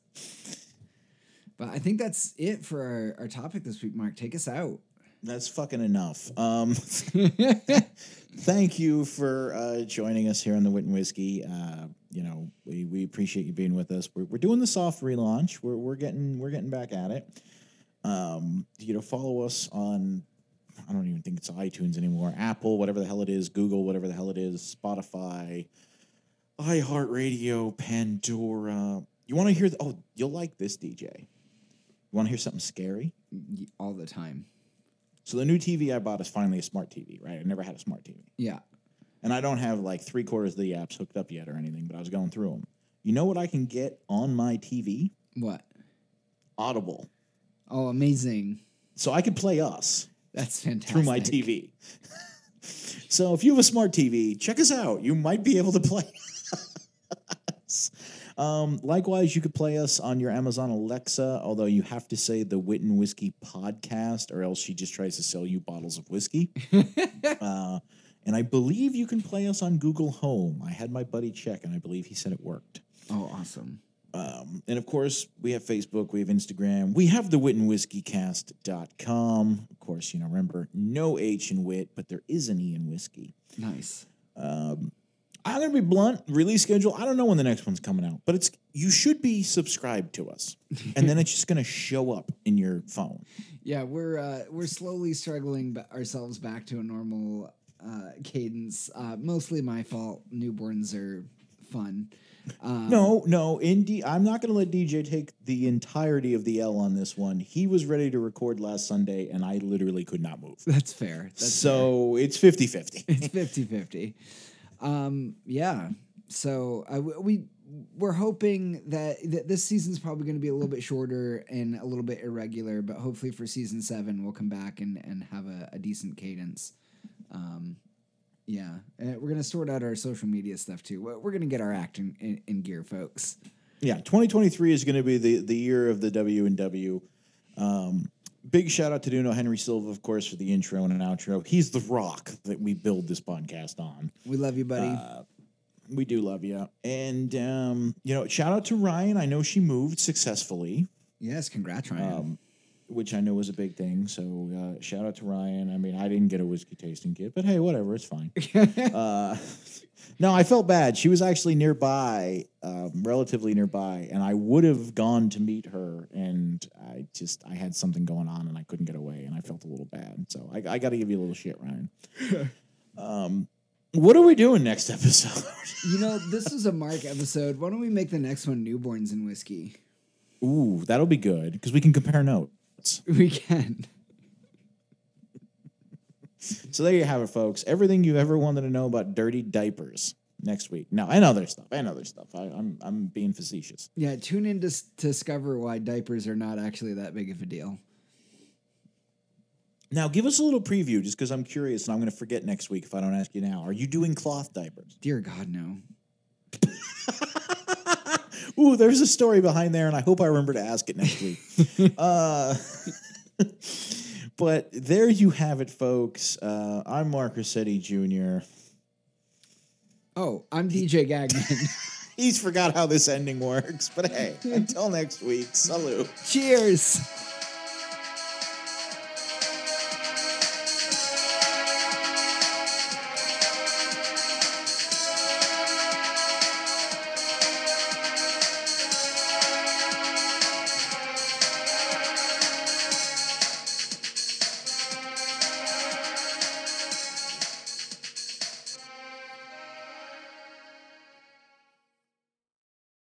But I think that's it for our, our topic this week, Mark. Take us out. That's fucking enough. Um, thank you for uh, joining us here on the Wit and Whiskey. Uh, you know, we, we appreciate you being with us. We're, we're doing the soft relaunch. We're, we're getting we're getting back at it. Um, you know, follow us on. I don't even think it's iTunes anymore. Apple, whatever the hell it is, Google, whatever the hell it is, Spotify, iHeartRadio, Pandora. You want to hear? The, oh, you'll like this, DJ. You want to hear something scary? All the time. So the new TV I bought is finally a smart TV, right? I never had a smart TV. Yeah. And I don't have like three quarters of the apps hooked up yet or anything, but I was going through them. You know what I can get on my TV? What? Audible. Oh, amazing. So I can play us That's fantastic. through my TV. so if you have a smart TV, check us out. You might be able to play us. Um, likewise, you could play us on your Amazon Alexa, although you have to say the Wit and Whiskey podcast, or else she just tries to sell you bottles of whiskey. uh, and I believe you can play us on Google Home. I had my buddy check, and I believe he said it worked. Oh, awesome. Um, and of course, we have Facebook, we have Instagram, we have the wit and whiskey cast.com. Of course, you know, remember, no H in wit, but there is an E in whiskey. Nice. I'm gonna be blunt. Release schedule. I don't know when the next one's coming out, but it's you should be subscribed to us, and then it's just gonna show up in your phone. Yeah, we're uh, we're slowly struggling ourselves back to a normal uh, cadence. Uh, mostly my fault. Newborns are fun. Um, No, no, Indy. I'm not gonna let DJ take the entirety of the L on this one. He was ready to record last Sunday, and I literally could not move. That's fair. That's so it's 50 50. it's 50 50 um yeah so w- we we're hoping that, that this season's probably going to be a little bit shorter and a little bit irregular but hopefully for season seven we'll come back and and have a, a decent cadence um yeah and we're going to sort out our social media stuff too we're, to get our act in, in, in gear folks Yeah, 2023 is going to be the, the year of the W and W. Um, big shout out to Nuno Henry Silva, of course, for the intro and an outro. He's the rock that we build this podcast on. we love you buddy Uh, We do love you, and um, you know, shout out to Ryan. I know she moved successfully, yes congrats ryan um, which I know was a big thing. So uh, shout out to Ryan. I mean, I didn't get a whiskey tasting kit, but hey, whatever, it's fine. uh, no, I felt bad. She was actually nearby, um, relatively nearby, and I would have gone to meet her, and I just I had something going on, and I couldn't get away, and I felt a little bad. So I, I got to give you a little shit, Ryan. um, what are we doing next episode? you know this is a mark episode why don't we make the next one newborns and whiskey Ooh, that'll be good because we can compare notes. we can So there you have it, folks. Everything you ever wanted to know about dirty diapers next week. No, and other stuff, and other stuff. I, I'm I'm being facetious. Yeah, tune in to s- to discover why diapers are not actually that big of a deal. Now, give us a little preview, just because I'm curious, and I'm going to forget next week if I don't ask you now. Are you doing cloth diapers? Dear God, no. Ooh, there's a story behind there, and I hope I remember to ask it next week. uh, but there you have it, folks. Uh, I'm Mark Rossetti Jr. Oh, I'm DJ Gagman. He's forgot how this ending works, but hey, until next week, salute. Cheers.